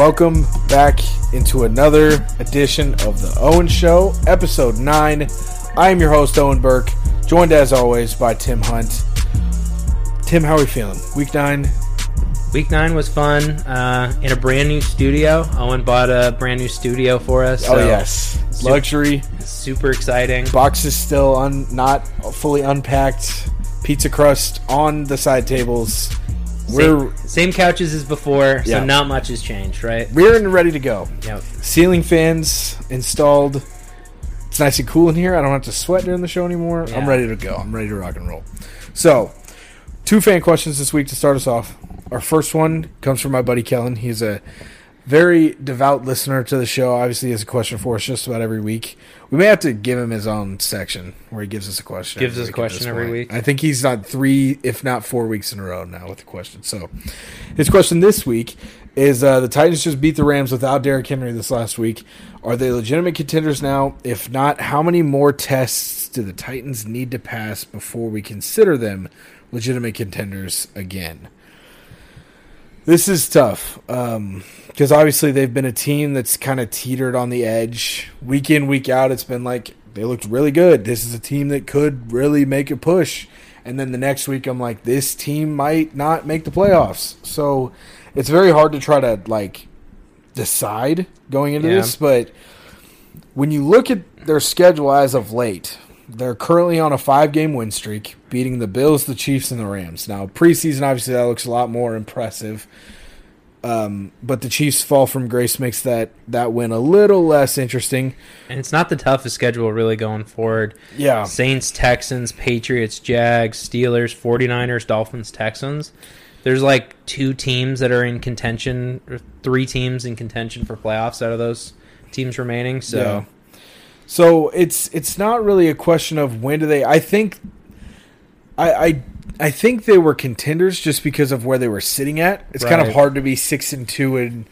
Welcome back into another edition of the Owen Show, episode 9. I am your host, Owen Burke, joined as always by Tim Hunt. Tim, how are we feeling? Week 9? Week nine was fun uh, in a brand new studio. Owen bought a brand new studio for us. oh, so yes. Luxury. super exciting. Boxes still un- not fully unpacked. Pizza crust on the side tables. We're Same, same couches as before, so Yeah. not much has changed, right? rearing and ready to go. Yep. Ceiling fans installed. It's nice and cool in here. I don't have to sweat during the show anymore. I'm ready to go. I'm ready to rock and roll. So, two fan questions this week to start us off. Our first one comes from my buddy Kellen. He's a very devout listener to the show. Obviously, he has a question for us just about every week. We may have to give him his own section where he gives us a question. Gives us a question every point. week. I think he's on three, if not four weeks in a row now with the question. So, his question this week is: uh, The Titans just beat the Rams without Derrick Henry this last week. Are they legitimate contenders now? If not, how many more tests do the Titans need to pass before we consider them legitimate contenders again? This is tough um, because obviously they've been a team that's kind of teetered on the edge week in week out. It's been like they looked really good. This is a team that could really make a push, and then the next week I'm like, this team might not make the playoffs. So it's very hard to try to like decide going into Yeah. this, but when you look at their schedule as of late, they're currently on a five game win streak, beating the Bills, the Chiefs, and the Rams. Now, preseason, obviously, that looks a lot more impressive. Um, but the Chiefs' fall from grace makes that, that win a little less interesting. And it's not the toughest schedule really going forward. Yeah. Saints, Texans, Patriots, Jags, Steelers, 49ers, Dolphins, Texans. There's like two teams that are in contention, or three teams in contention for playoffs out of those teams remaining. So Yeah. So it's it's not really a question of when do they. I think, I I, I think they were contenders just because of where they were sitting at. It's kind of hard to be six and two and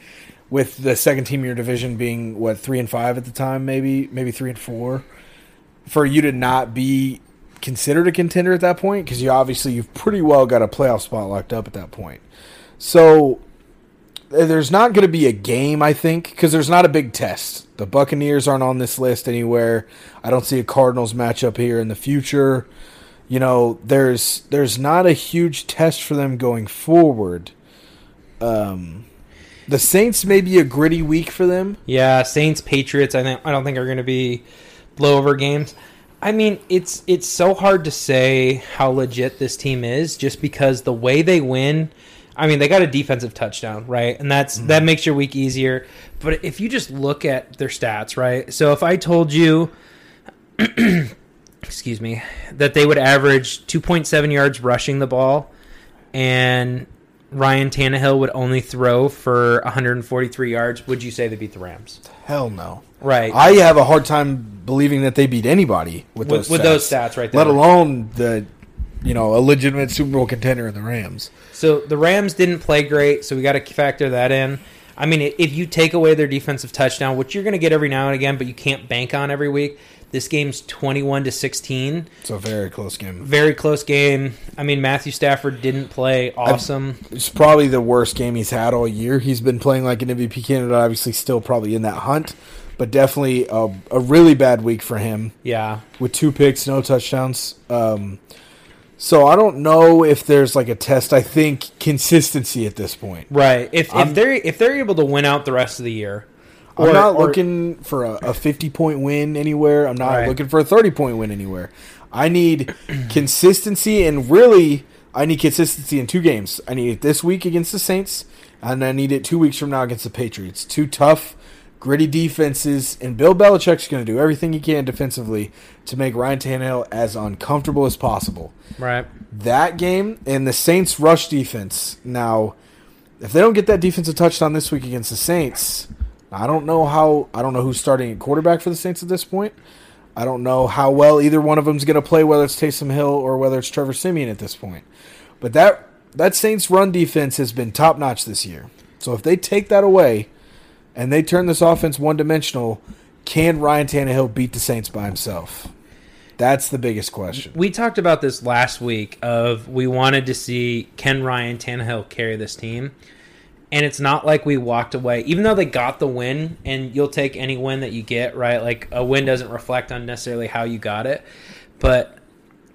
with the second team in your division being what three and five at the time, maybe maybe three and four, for you to not be considered a contender at that point because you obviously you've pretty well got a playoff spot locked up at that point. So there's not going to be a game, I think, because there's not a big test. The Buccaneers aren't on this list anywhere. I don't see a Cardinals matchup here in the future. You know, there's there's not a huge test for them going forward. Um, the Saints may be a gritty week for them. Yeah, Saints, Patriots. I think I don't think are going to be blowover games. I mean, it's it's so hard to say how legit this team is just because the way they win. I mean, they got a defensive touchdown, right? And that's mm-hmm. that makes your week easier. But if you just look at their stats, right? So if I told you excuse me, that they would average 2.7 yards rushing the ball and Ryan Tannehill would only throw for 143 yards, would you say they beat the Rams? Hell no. Right. I have a hard time believing that they beat anybody with, With- those with stats, those stats right there. Let alone the, you know, a legitimate Super Bowl contender in the Rams. So the Rams didn't play great, so we got to factor that in. I mean, if you take away their defensive touchdown, which you're going to get every now and again, but you can't bank on every week, this game's 21 to 16. It's a very close game. Very close game. I mean, Matthew Stafford didn't play awesome. It's probably the worst game he's had all year. He's been playing like an MVP candidate, obviously still probably in that hunt, but definitely a, a really bad week for him Yeah. with two picks, no touchdowns. Um, so I don't know if there's like a test. I think consistency at this point. Right. If I'm- if they're if they're able to win out the rest of the year, I'm not or- looking for a, a 50 point win anywhere. I'm not Right. looking for a 30 point win anywhere. I need consistency, and really, I need consistency in two games. I need it this week against the Saints, and I need it two weeks from now against the Patriots. Two tough, gritty defenses, and Bill Belichick's going to do everything he can defensively to make Ryan Tannehill as uncomfortable as possible right. that game and the Saints rush defense. Now, if they don't get that defensive touchdown this week against the Saints, I don't know how I don't know who's starting at quarterback for the Saints at this point. I don't know how well either one of them's going to play, whether it's Taysom Hill or whether it's Trevor Siemian at this point. But that that Saints run defense has been top notch this year. So if they take that away and they turn this offense one dimensional, can Ryan Tannehill beat the Saints by himself? That's the biggest question. We talked about this last week of we wanted to see can Ryan Tannehill carry this team. And it's not like we walked away, even though they got the win, and you'll take any win that you get, right? Like a win doesn't reflect on necessarily how you got it, but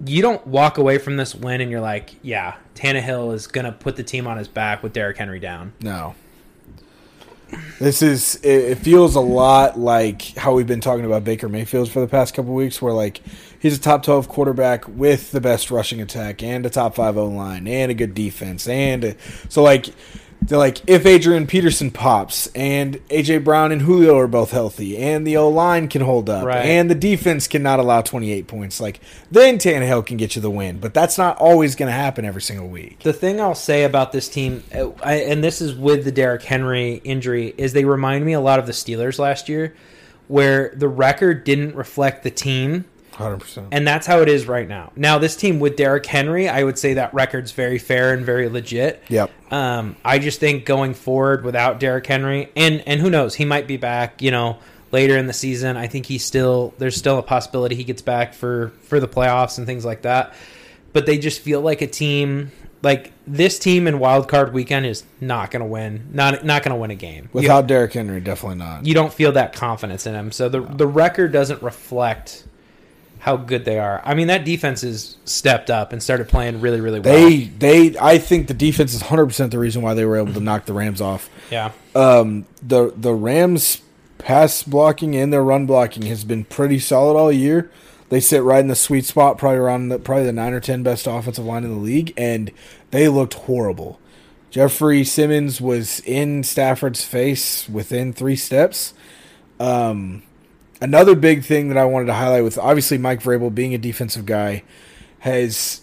you don't walk away from this win and you're like, yeah, Tannehill is going to put the team on his back with Derrick Henry down. No. This is it, it feels a lot like how we've been talking about Baker Mayfield for the past couple weeks where like he's a top 12 quarterback with the best rushing attack and a top 5 O line and a good defense and a, so like they're like if Adrian Peterson pops and AJ Brown and Julio are both healthy and the O line can hold up Right. and the defense cannot allow 28 points like then Tannehill can get you the win but that's not always going to happen every single week. The thing I'll say about this team, uh, and this is with the Derrick Henry injury, is they remind me a lot of the Steelers last year, where the record didn't reflect the team, 100%. and that's how it is right now. Now, this team with Derrick Henry, I would say that record's very fair and very legit. Yep. Um, I just think going forward without Derrick Henry, and and who knows, he might be back. You know, later in the season. I think he's still there's still a possibility he gets back for for the playoffs and things like that. But they just feel like a team. Like this team in Wild Card Weekend is not going to win. Not not going to win a game. You- Without Derrick Henry, definitely not. you don't feel that confidence in him. So the the record doesn't reflect how good they are. I mean, that defense has stepped up and started playing really, really well. They they I think the defense is 100% the reason why they were able to knock the Rams off. yeah, Um the the Rams pass blocking and their run blocking has been pretty solid all year. They sit right in the sweet spot probably around the probably the 9 or 10 best offensive line in the league and they looked horrible. Jeffrey Simmons was in Stafford's face within 3 steps. Um another big thing that I wanted to highlight with obviously Mike Vrabel being a defensive guy has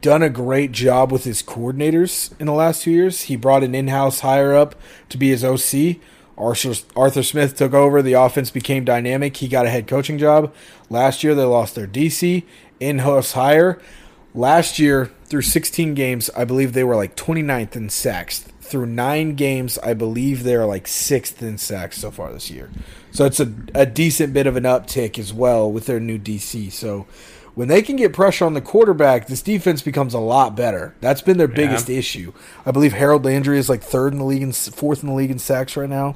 done a great job with his coordinators in the last two years. He brought an in-house hire up to be his OC. Arthur, Arthur Smith took over. The offense became dynamic. He got a head coaching job. Last year, they lost their DC in-house hire. Last year, through 16 games, I believe they were like 29th in sacks. Through nine games, I believe they're like sixth in sacks so far this year. So it's a, a decent bit of an uptick as well with their new DC. So when they can get pressure on the quarterback, this defense becomes a lot better. That's been their biggest issue. I believe Harold Landry is like third in the league and fourth in the league in sacks right now,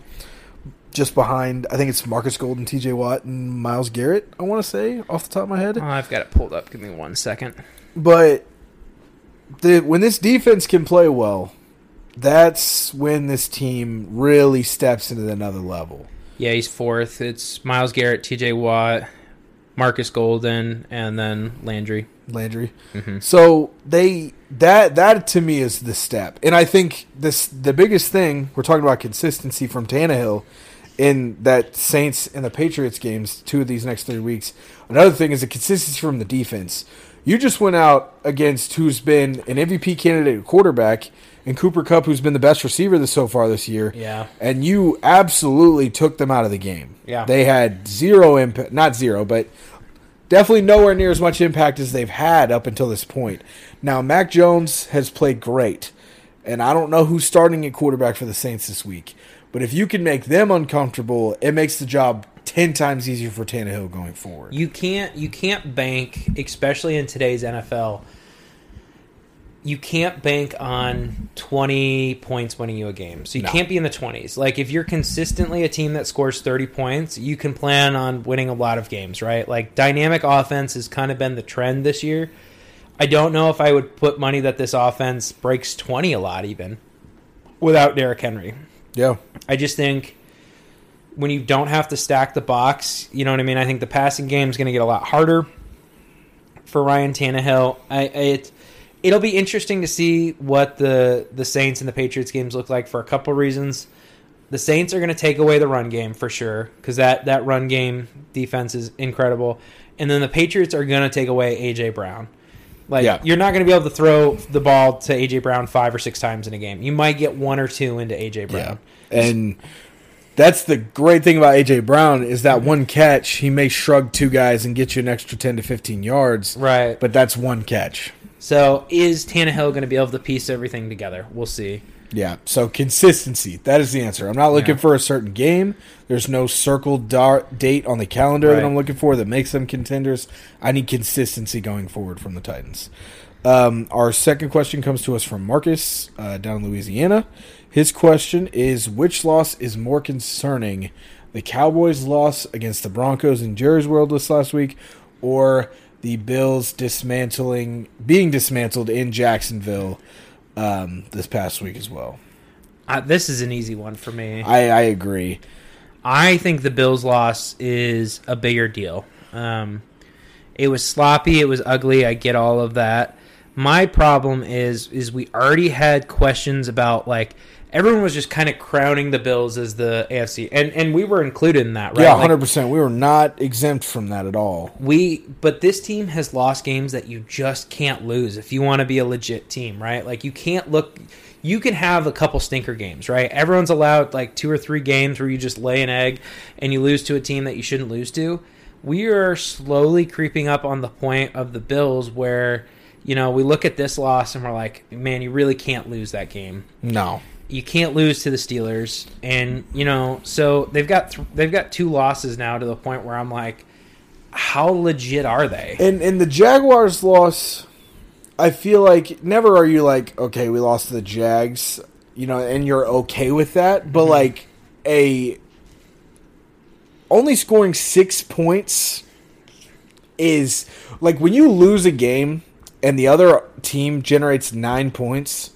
just behind. I think it's Markus Golden, T.J. Watt, and Myles Garrett. I want to say off the top of my head, Oh, I've got it pulled up. Give me one second. but the when this defense can play well, that's when this team really steps into another level. Yeah, he's fourth. It's Myles Garrett, T.J. Watt, Markus Golden, and then Landry. Landry. Mhm. So they that that to me is the step, and I think this the biggest thing we're talking about consistency from Tannehill in that Saints and the Patriots games, two of these next three weeks. Another thing is the consistency from the defense. You just went out against who's been an MVP candidate quarterback and Cooper Kupp, who's been the best receiver this so far this year. Yeah. And you absolutely took them out of the game. Yeah. They had zero impact, not zero, but definitely nowhere near as much impact as they've had up until this point. Now, Mac Jones has played great, and I don't know who's starting at quarterback for the Saints this week. But if you can make them uncomfortable, it makes the job ten times easier for Tannehill going forward. You can't you can't bank, especially in today's NFL. You can't bank on 20 points winning you a game. So you No. can't be in the 20s. Like if you're consistently a team that scores 30 points, you can plan on winning a lot of games, right? Like dynamic offense has kind of been the trend this year. I don't know if I would put money that this offense breaks 20 a lot even without Derrick Henry. yeah, I just think when you don't have to stack the box, you know what I mean. I think the passing game is going to get a lot harder for Ryan Tannehill. I, it it'll be interesting to see what the the Saints and the Patriots games look like for a couple reasons. The Saints are going to take away the run game for sure because that that run game defense is incredible, and then the Patriots are going to take away AJ Brown. Like Yeah. you're not going to be able to throw the ball to AJ Brown five or six times in a game. You might get one or two into AJ Brown. yeah, and that's the great thing about AJ Brown is that one catch he may shrug two guys and get you an extra ten to fifteen yards, Right. but that's one catch. So is Tannehill going to be able to piece everything together? We'll see. Yeah, so consistency. That is the answer. I'm not looking Yeah. for a certain game. There's no circled dar- date on the calendar Right. that I'm looking for that makes them contenders. I need consistency going forward from the Titans. Um, our second question comes to us from Marcus uh, down in Louisiana. His question is which loss is more concerning? The Cowboys' loss against the Broncos in Jerry's World this last week, or the Bills dismantling being dismantled in Jacksonville um, this past week as well. Uh, this is an easy one for me. I, I agree. I think the Bills' loss is a bigger deal. Um, it was sloppy. It was ugly. I get all of that. My problem is is we already had questions about like everyone was just kind of crowning the Bills as the AFC, and and we were included in that, right? Yeah, Like, hundred percent. We were not exempt from that at all. we but this team has lost games that you just can't lose if you want to be a legit team, right? Like you can't look you can have a couple stinker games, right? Everyone's allowed like two or three games where you just lay an egg and you lose to a team that you shouldn't lose to. We are slowly creeping up on the point of the Bills where you know, we look at this loss and we're like, man, you really can't lose that game No. You can't lose to the Steelers, and you know, so they've got th- they've got two losses now to the point where I'm like, how legit are they? And and the Jaguars loss, I feel like never are you like okay we lost to the Jags, you know, and you're okay with that, but mm-hmm. like a only scoring six points is like when you lose a game and the other team generates nine points.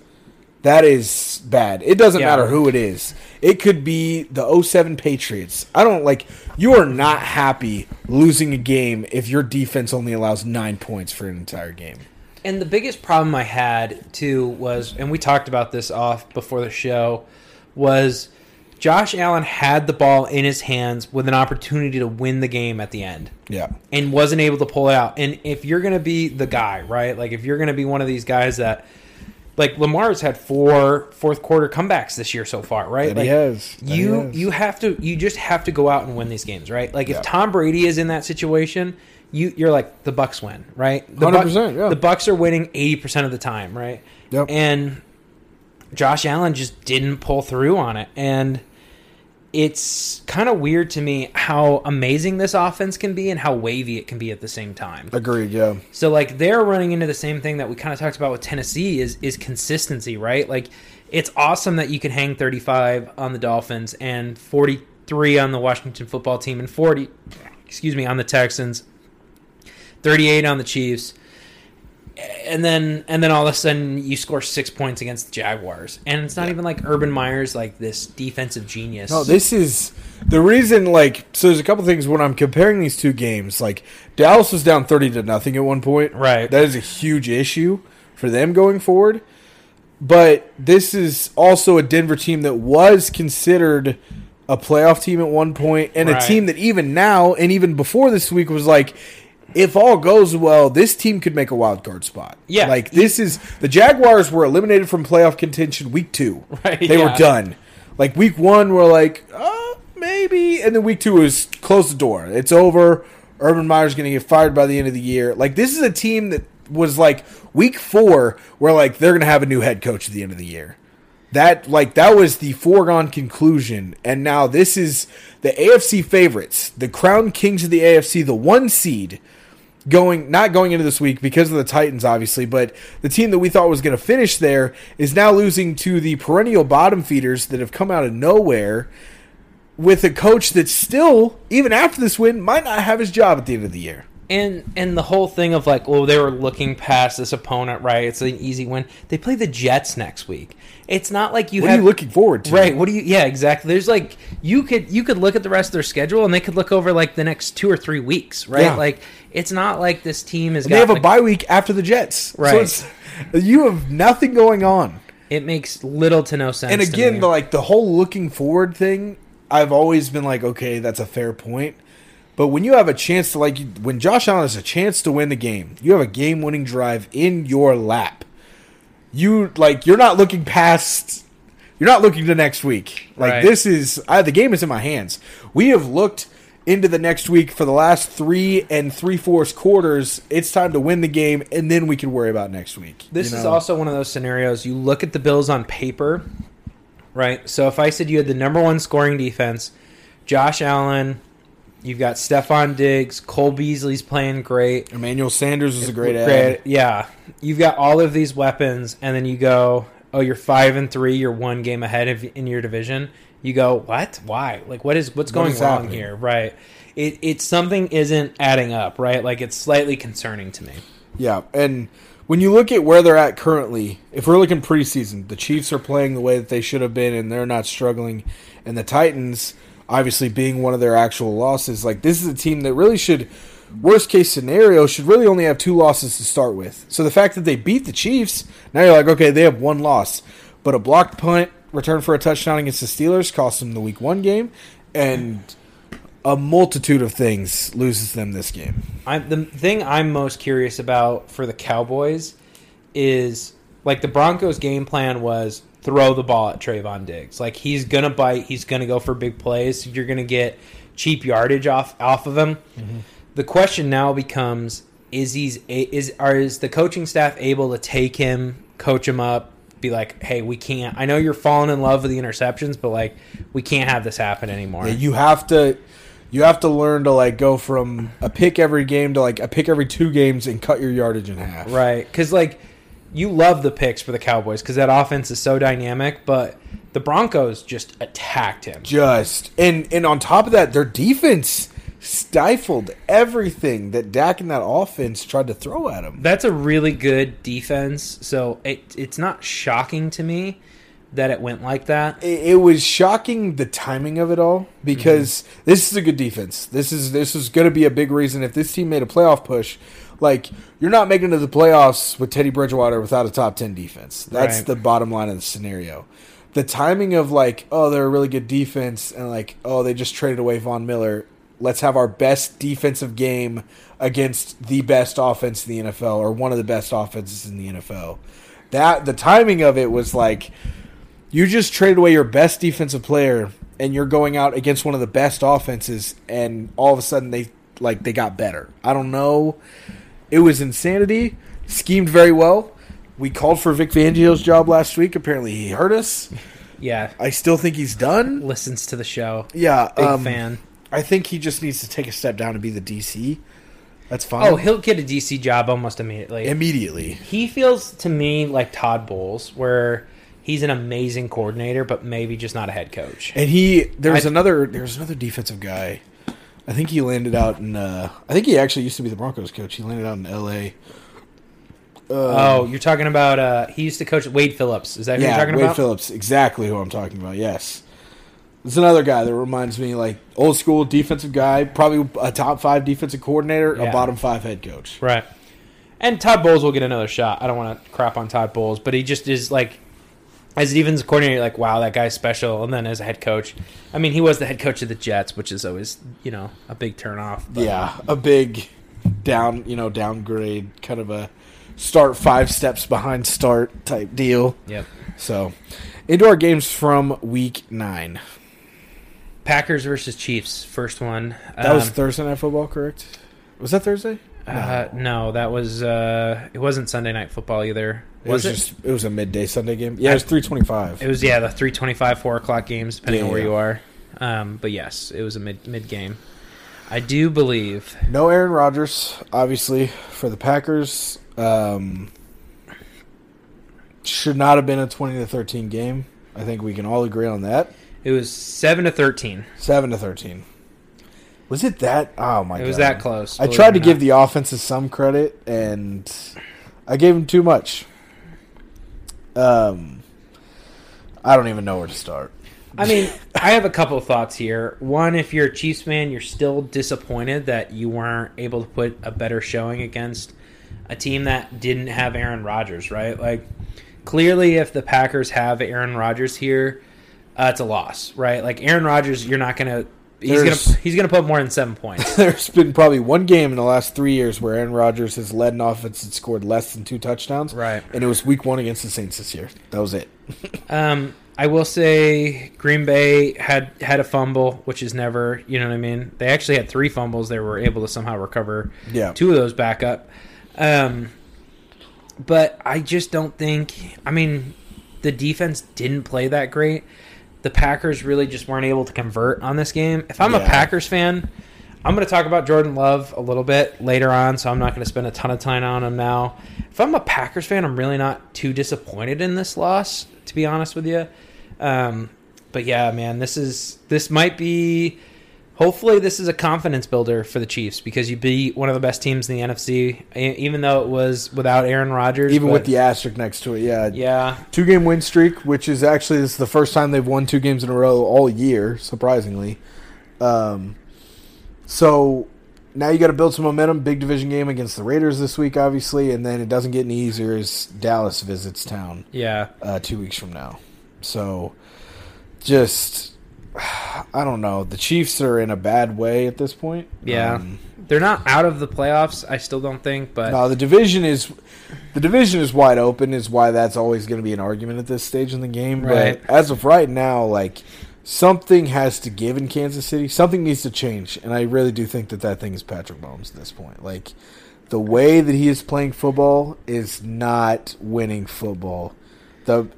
That is bad. It doesn't Yeah. matter who it is. It could be the 07 Patriots. I don't like you are not happy losing a game if your defense only allows 9 points for an entire game. And the biggest problem I had too was, and we talked about this off before the show, was Josh Allen had the ball in his hands with an opportunity to win the game at the end. Yeah. and wasn't able to pull it out. And if you're going to be the guy, right? Like if you're going to be one of these guys that like Lamar's had four fourth quarter comebacks this year so far, right? That like he has. That he you has. you have to you just have to go out and win these games, right? Like Yeah. if Tom Brady is in that situation, you you're like the Bucs win, right? The 100%, yeah. The Bucs are winning 80% of the time, right? Yep. And Josh Allen just didn't pull through on it and it's kind of weird to me how amazing this offense can be and how wavy it can be at the same time. Agreed, yeah. So like they're running into the same thing that we kind of talked about with Tennessee is is consistency, right? Like it's awesome that you can hang 35 on the Dolphins and 43 on the Washington football team and 40 excuse me on the Texans, 38 on the Chiefs. And then and then all of a sudden you score 6 points against the Jaguars. And it's not even like Urban Meyer's like this defensive genius. No, this is the reason. Like, so there's a couple things when I'm comparing these two games. Like, Dallas was down thirty to nothing at one point. Right. That is a huge issue for them going forward. But this is also a Denver team that was considered a playoff team at one point, and a team that even now and even before this week was like, if all goes well, this team could make a wild card spot. Yeah. like this is the Jaguars were eliminated from playoff contention week two. Right, they were done. Like week one, we're like, oh, maybe, and then week two was close the door. It's over. Urban Meyer's going to get fired by the end of the year. Like this is a team that was like week four, where like they're going to have a new head coach at the end of the year. That like that was the foregone conclusion, and now this is the AFC favorites, the crown kings of the AFC, the one seed going not going into this week because of the Titans, obviously, but the team that we thought was going to finish there is now losing to the perennial bottom feeders that have come out of nowhere with a coach that still, even after this win, might not have his job at the end of the year. And and the whole thing of like, well, they were looking past this opponent, right? It's an easy win. They play the Jets next week. It's not like you What have are you looking forward to? right. What do you? Yeah, exactly. There's like you could you could look at the rest of their schedule and they could look over like the next two or three weeks, right? Yeah. Like it's not like this team is. They have a bye week after the Jets. So Right. it's, you have nothing going on. It makes little to no sense. and again, the, like the whole looking forward thing, I've always been like, okay, that's a fair point. But when you have a chance to like, when Josh Allen has a chance to win the game, you have a game-winning drive in your lap. You like, you're not looking past. You're not looking to next week. Like Right. this is I, the game is in my hands. We have looked into the next week for the last three and three fourths quarters. It's time to win the game, and then we can worry about next week. This you is also one of those scenarios. You look at the Bills on paper, right? So if I said you had the number one scoring defense, Josh Allen, you've got Stefon Diggs, Cole Beasley's playing great. Emmanuel Sanders is a great ad. Yeah. You've got all of these weapons, and then you go, oh, you're five and three, you're one game ahead of in your division. You go, what? Why? Like, what is what's going is wrong happening? here? Right? It it's something isn't adding up. Right? Like, it's slightly concerning to me. Yeah, and when you look at where they're at currently, if we're looking preseason, the Chiefs are playing the way that they should have been, and they're not struggling. And the Titans, obviously being one of their actual losses, like this is a team that really should, worst case scenario, should really only have two losses to start with. So the fact that they beat the Chiefs, now you're like, okay, they have one loss, but a blocked punt return for a touchdown against the Steelers cost them the Week One game, and a multitude of things loses them this game. I'm, the thing I'm most curious about for the Cowboys is like the Broncos' game plan was throw the ball at Trevon Diggs. Like he's gonna bite, he's gonna go for big plays. You're gonna get cheap yardage off off of him. Mm-hmm. The question now becomes: Is he's is are is the coaching staff able to take him, coach him up, be like, hey, we can't. I know you're falling in love with the interceptions, but like we can't have this happen anymore. Yeah, you have to you have to learn to like go from a pick every game to like a pick every two games and cut your yardage in half. Right, because like you love the picks for the Cowboys because that offense is so dynamic, but the Broncos just attacked him. Just and and on top of that, their defense stifled everything that Dak and that offense tried to throw at him. That's a really good defense, so it it's not shocking to me that it went like that. It, it was shocking the timing of it all because mm-hmm. this is a good defense. This is this is going to be a big reason if this team made a playoff push. Like you're not making it to the playoffs with Teddy Bridgewater without a top ten defense. That's Right. the bottom line of the scenario. The timing of like, oh, they're a really good defense, and like, oh, they just traded away Von Miller. Let's have our best defensive game against the best offense in the NFL or one of the best offenses in the NFL. That the timing of it was like you just traded away your best defensive player and you're going out against one of the best offenses and all of a sudden they like they got better. I don't know. It was insanity. Schemed very well. We called for Vic Fangio's job last week. Apparently he heard us. Yeah, I still think he's done. listens to the show. Yeah, Big um, fan. I think he just needs to take a step down and be the DC. That's fine. Oh, he'll get a DC job almost immediately. immediately. he feels to me like Todd Bowles, where he's an amazing coordinator, but maybe just not a head coach. And he there's I- another there's another defensive guy. I think he landed out in uh I think he actually used to be the Broncos coach. He landed out in LA. Oh, you're talking about uh he used to coach Wade Phillips. Is that who yeah, you're talking Wade about? Phillips, exactly who I'm talking about. Yes. There's another guy that reminds me like old school defensive guy, probably a top 5 defensive coordinator, Yeah. a bottom 5 head coach. Right. And Todd Bowles will get another shot. I don't want to crap on Todd Bowles, but he just is like as a defensive coordinator, you're like, wow, that guy's special. And then as a head coach, I mean, he was the head coach of the Jets, which is always, you know, a big turnoff. But Yeah, a big down, you know, downgrade kind of a start 5 steps behind start type deal. Yep. So, indoor games from week 9. Packers versus Chiefs, first one. That was Um, Thursday night football, correct? Was that Thursday? uh, no, that was uh, it wasn't Sunday night football either. It was, Was it? just it was a midday Sunday game. Yeah, it was three twenty five. It was yeah, the three twenty five, four o'clock games, depending on where yeah. you are. Um, but yes, it was a mid mid game. I do believe No Aaron Rodgers, obviously for the Packers. Um, should not have been a twenty to thirteen game. I think we can all agree on that. it was seven to thirteen. Seven to thirteen. Was it that? Oh my! It was God. that close. I tried to or give the offenses some credit, and I gave them too much. Um, I don't even know where to start. I mean, I have a couple of thoughts here. One, if you're a Chiefs fan, you're still disappointed that you weren't able to put a better showing against a team that didn't have Aaron Rodgers, right? Like, clearly, if the Packers have Aaron Rodgers here, uh, it's a loss, right? Like Aaron Rodgers, you're not gonna. He's There's- gonna he's gonna put more than seven points. There's been probably one game in the last three years where Aaron Rodgers has led an offense that scored less than two touchdowns. Right. And it was week one against the Saints this year. That was it. Um, I will say Green Bay had had a fumble, which is never, you know what I mean. They actually had three fumbles. They were able to somehow recover Yeah. two of those back up. Um, but I just don't think. I mean, the defense didn't play that great. The Packers really just weren't able to convert on this game. If I'm a Packers fan, I'm going to talk about Jordan Love a little bit later on, so I'm not going to spend a ton of time on him now. If I'm a Packers fan, I'm really not too disappointed in this loss, to be honest with you. Um, but yeah, man, this is this might be. Hopefully, this is a confidence builder for the Chiefs because you beat one of the best teams in the NFC, even though it was without Aaron Rodgers. Even but- with the asterisk next to it, yeah. yeah, Two game win streak, which is actually this is the first time they've won two games in a row all year, surprisingly. Um, so now you got to build some momentum. Big division game against the Raiders this week, obviously, and then it doesn't get any easier as Dallas visits town yeah, uh, two weeks from now. So just I don't know. The Chiefs are in a bad way at this point. Yeah. Um, they're not out of the playoffs. I still don't think, but no, the division is the division is wide open. Is why that's always going to be an argument at this stage in the game. Right. But as of right now, like something has to give in Kansas City. Something needs to change, and I really do think that that thing is Patrick Mahomes at this point. Like the way that he is playing football is not winning football. The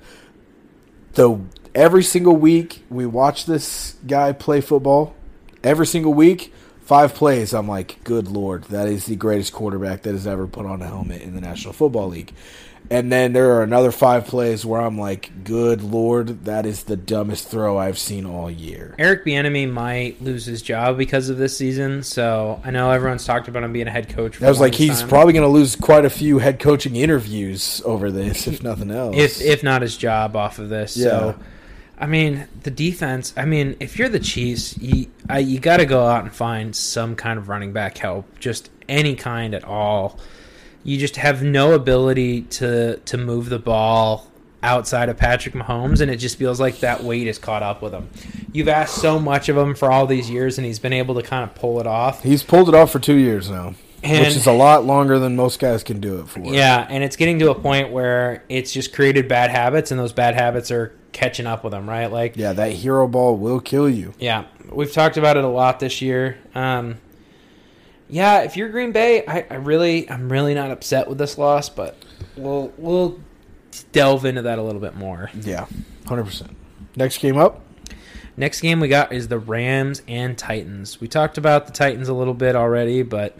the every single week we watch this guy play football. Every single week, five plays. I'm like, good lord, that is the greatest quarterback that has ever put on a helmet in the National Football League. And then there are another five plays where I'm like, good lord, that is the dumbest throw I've seen all year. Eric Bieniemy might lose his job because of this season. So I know everyone's talked about him being a head coach. For That was like he's time. probably going to lose quite a few head coaching interviews over this, if nothing else. if if not his job off of this. So Yeah. I mean, the defense. I mean, if you're the Chiefs, you I, you got to go out and find some kind of running back help, just any kind at all. You just have no ability to to move the ball outside of Patrick Mahomes, and it just feels like that weight is caught up with him. You've asked so much of him for all these years, and he's been able to kind of pull it off. he's pulled it off for two years now, And- which is a lot longer than most guys can do it for. Yeah, and it's getting to a point where it's just created bad habits, and those bad habits are catching up with them, right? Like, Yeah, that hero ball will kill you. yeah, we've talked about it a lot this year. Um, yeah, if you're Green Bay, I, I really, I'm really not upset with this loss, but we'll we'll delve into that a little bit more. Yeah, hundred percent. Next game up. Next game we got is the Rams and Titans. We talked about the Titans a little bit already, but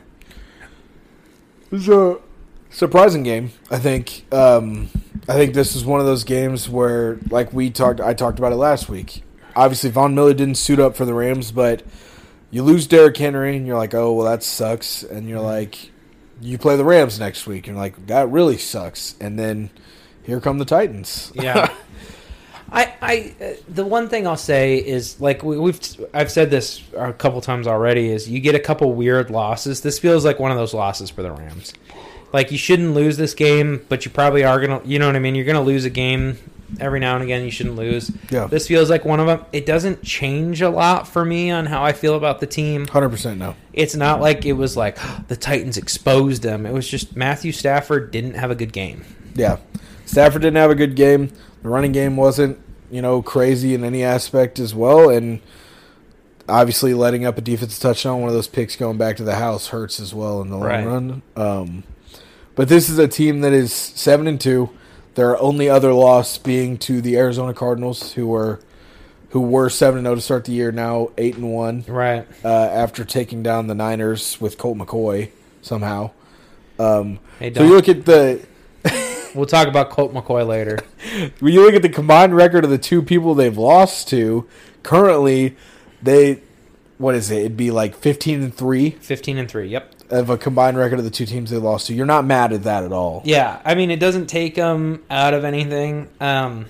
This is a surprising game. I think. Um, I think this is one of those games where, like we talked, I talked about it last week. Obviously, Von Miller didn't suit up for the Rams, but you lose Derrick Henry, and you're like, oh well, that sucks. And you're like, you play the Rams next week, and you're like, that really sucks. And then here come the Titans. Yeah. I, I, uh, the one thing I'll say is like we, we've, I've said this a couple times already. Is you get a couple weird losses. This feels like one of those losses for the Rams. Like you shouldn't lose this game, but you probably are gonna. You know what I mean? You're gonna lose a game every now and again. You shouldn't lose. Yeah. This feels like one of them. It doesn't change a lot for me on how I feel about the team. Hundred percent no. It's not like it was like the Titans exposed them. It was just Matthew Stafford didn't have a good game. Yeah. Stafford didn't have a good game. The running game wasn't, you know, crazy in any aspect as well. And obviously letting up a defensive touchdown, one of those picks going back to the house hurts as well in the long Right. run. Um, but this is a team that is seven and two. Their only other loss being to the Arizona Cardinals, who were who were seven and zero to start the year, now eight and one Right. uh, after taking down the Niners with Colt McCoy somehow. Um, Hey, so you look at the We'll talk about Colt McCoy later. when you look at the combined record of the two people they've lost to, currently they what is it? It'd be like fifteen and three 15 and 3. Yep. Of a combined record of the two teams they lost to. You're not mad at that at all. Yeah, I mean it doesn't take them out of anything. Um,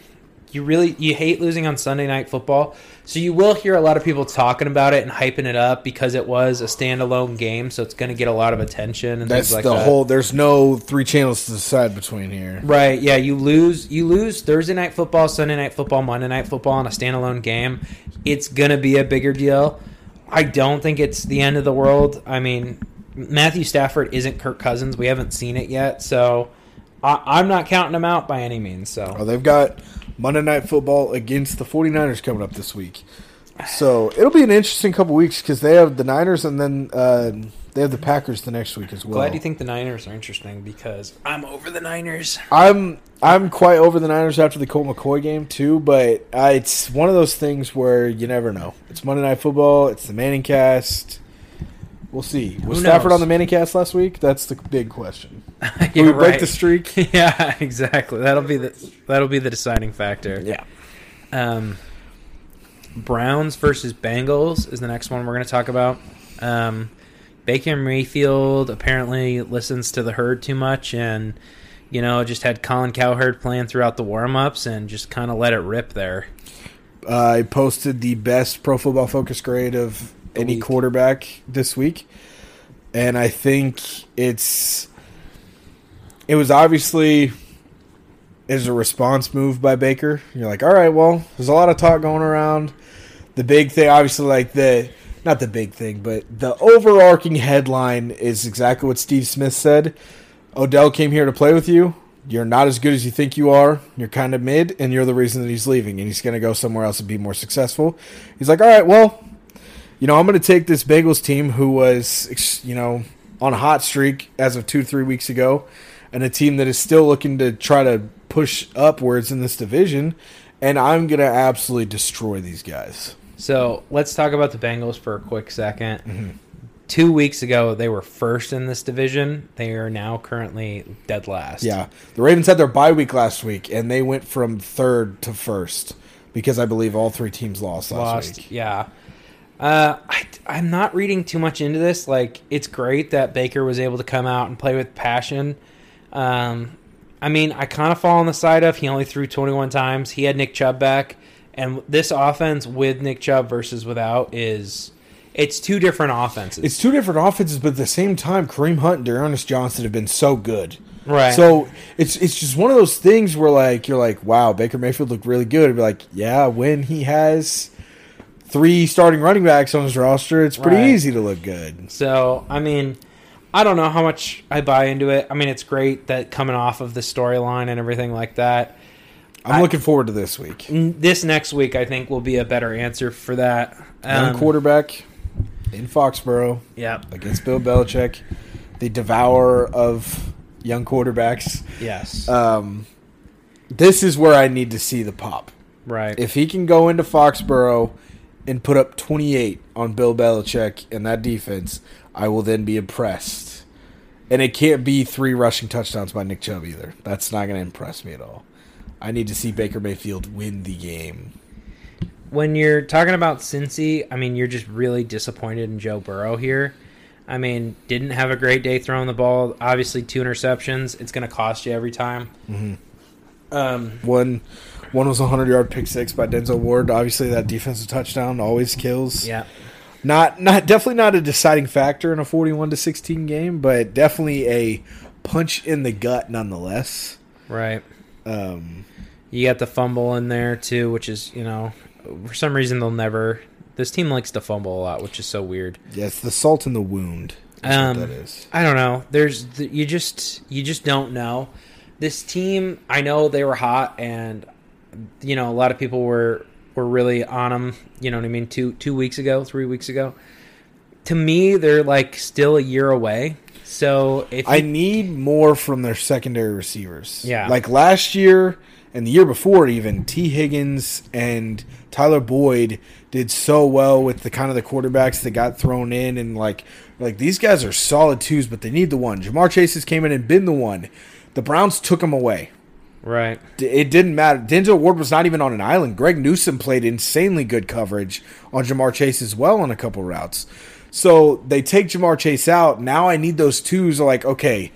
you really you hate losing on Sunday night football, so you will hear a lot of people talking about it and hyping it up because it was a standalone game, so it's going to get a lot of attention and That's things like the that. whole. There's no three channels to decide between here. Right, yeah, you lose you lose Thursday night football, Sunday night football, Monday night football on a standalone game. It's gonna be a bigger deal. I don't think it's the end of the world. I mean, Matthew Stafford isn't Kirk Cousins. We haven't seen it yet, so I, I'm not counting him out by any means. Oh, So they've got Monday Night Football against the 49ers coming up this week. So it'll be an interesting couple weeks because they have the Niners and then uh, they have the Packers the next week as well. glad you think the Niners are interesting because I'm over the Niners. I'm I'm quite over the Niners after the Colt McCoy game too, but uh, it's one of those things where you never know. It's Monday Night Football. It's the Manning Cast. We'll see. Was Who Stafford knows? on the minicast last week? That's the big question. You're we break right. the streak? yeah, exactly. That'll be the that'll be the deciding factor. Yeah. Um, Browns versus Bengals is the next one we're going to talk about. Um, Baker Mayfield apparently listens to the herd too much, and you know just had Colin Cowherd playing throughout the warm ups and just kind of let it rip there. Uh, I posted the best Pro Football Focus grade of any week. quarterback this week, and I think it's it was obviously is a response move by Baker. You're like, all right, well, there's a lot of talk going around. The big thing, obviously, like the not the big thing, but the overarching headline is exactly what Steve Smith said. Odell came here to play with you. You're not as good as you think you are. You're kind of mid, and you're the reason that he's leaving, and he's going to go somewhere else and be more successful. He's like, all right, well, you know, I'm going to take this Bengals team who was, you know, on a hot streak as of two, three weeks ago, and a team that is still looking to try to push upwards in this division, and I'm going to absolutely destroy these guys. So let's talk about the Bengals for a quick 2nd Mm-hmm. Two weeks ago, they were first in this division. They are now currently dead last. Yeah, the Ravens had their bye week last week, and they went from third to first because I believe all three teams lost last lost. week. Yeah. Uh, I, I'm not reading too much into this. Like, it's great that Baker was able to come out and play with passion. Um, I mean, I kind of fall on the side of he only threw 21 times. He had Nick Chubb back, and this offense with Nick Chubb versus without is it's two different offenses. It's two different offenses, but at the same time, Kareem Hunt and D'Ernest Johnson have been so good. right. So it's it's just one of those things where like you're like, wow, Baker Mayfield looked really good. Be like, yeah, when he has three starting running backs on his roster, it's pretty Right. easy to look good. So, I mean, I don't know how much I buy into it. I mean, it's great that coming off of the storyline and everything like that. I'm I- looking forward to this week. This next week, I think, will be a better answer for that. Young Um, quarterback in Foxborough Yeah. against Bill Belichick, the devourer of young quarterbacks. Yes. Um, this is where I need to see the pop. right. If he can go into Foxborough and put up 28 on Bill Belichick and that defense, I will then be impressed. And it can't be three rushing touchdowns by Nick Chubb either. That's not going to impress me at all. I need to see Baker Mayfield win the game. when you're talking about Cincy, I mean, you're just really disappointed in Joe Burrow here. I mean, didn't have a great day throwing the ball. Obviously, two interceptions. It's going to cost you every time. Um, One, one was a hundred yard pick six by Denzel Ward. Obviously, that defensive touchdown always kills. yeah. Not, not definitely not a deciding factor in a forty-one to sixteen game, but definitely a punch in the gut nonetheless. Right. Um, You got the fumble in there too, which is you know, for some reason they'll never. This team likes to fumble a lot, which is so weird. Yeah, it's the salt in the wound. Um, what that is. I don't know. There's the, you just you just don't know. This team, I know they were hot, and you know a lot of people were were really on them. You know what I mean? Two two weeks ago, three weeks ago. To me, they're like still a year away. So if I you- need more from their secondary receivers. Yeah. Like last year and the year before, even Tee Higgins and Tyler Boyd did so well with the kind of the quarterbacks that got thrown in, and like like these guys are solid twos, but they need the one. Ja'Marr Chase's came in and been the one. The Browns took him away. Right, It didn't matter. Denzel Ward was not even on an island. Greg Newsome played insanely good coverage on Ja'Marr Chase as well on a couple routes. So they take Ja'Marr Chase out. Now I need those twos. Like, okay,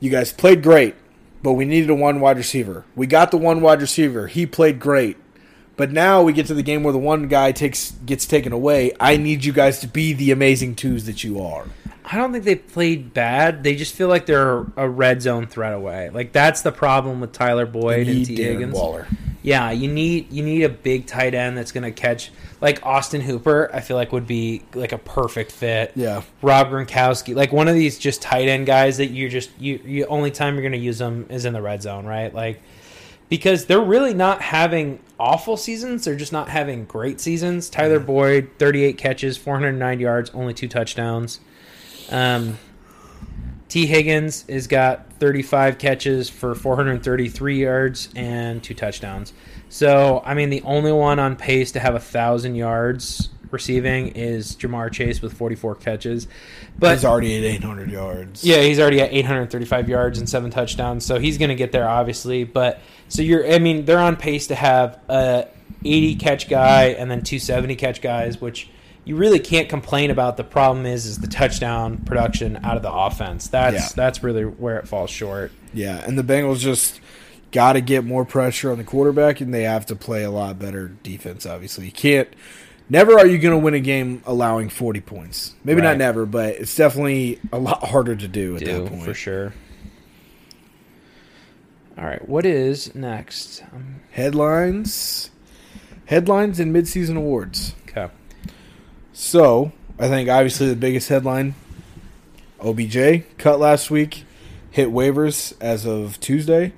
you guys played great, but we needed a one wide receiver. We got the one wide receiver. He played great. But now we get to the game where the one guy takes gets taken away. I need you guys to be the amazing twos that you are. I don't think they played bad. They just feel like they're a red zone threat away. Like that's the problem with Tyler Boyd and T Darren Higgins. Waller. Yeah, you need you need a big tight end that's going to catch like Austin Hooper. I feel like would be like a perfect fit. Yeah. Rob Gronkowski, like one of these just tight end guys that you just you you only time you're going to use them is in the red zone, right? Like because they're really not having awful seasons. They're just not having great seasons. Tyler Boyd, 38 catches, 409 yards, only two touchdowns. Um, Tee Higgins has got 35 catches for 433 yards and two touchdowns. So, I mean, the only one on pace to have a thousand yards receiving is Ja'Marr Chase with 44 catches. But He's already at 800 yards. yeah, he's already at 835 yards and seven touchdowns, so he's going to get there obviously. But so you're, I mean, they're on pace to have a 80 catch guy and then 270 catch guys, which you really can't complain about. The problem is, is the touchdown production out of the offense. That's Yeah. that's really where it falls short. Yeah, and the Bengals just got to get more pressure on the quarterback, and they have to play a lot better defense. Obviously, you can't. Never are you going to win a game allowing forty points. Maybe Right. not never, but it's definitely a lot harder to do at Do that point. for sure. All right, what is next? Um, Headlines, headlines, and midseason awards. okay. So I think obviously the biggest headline: OBJ cut last week, hit waivers as of Tuesday.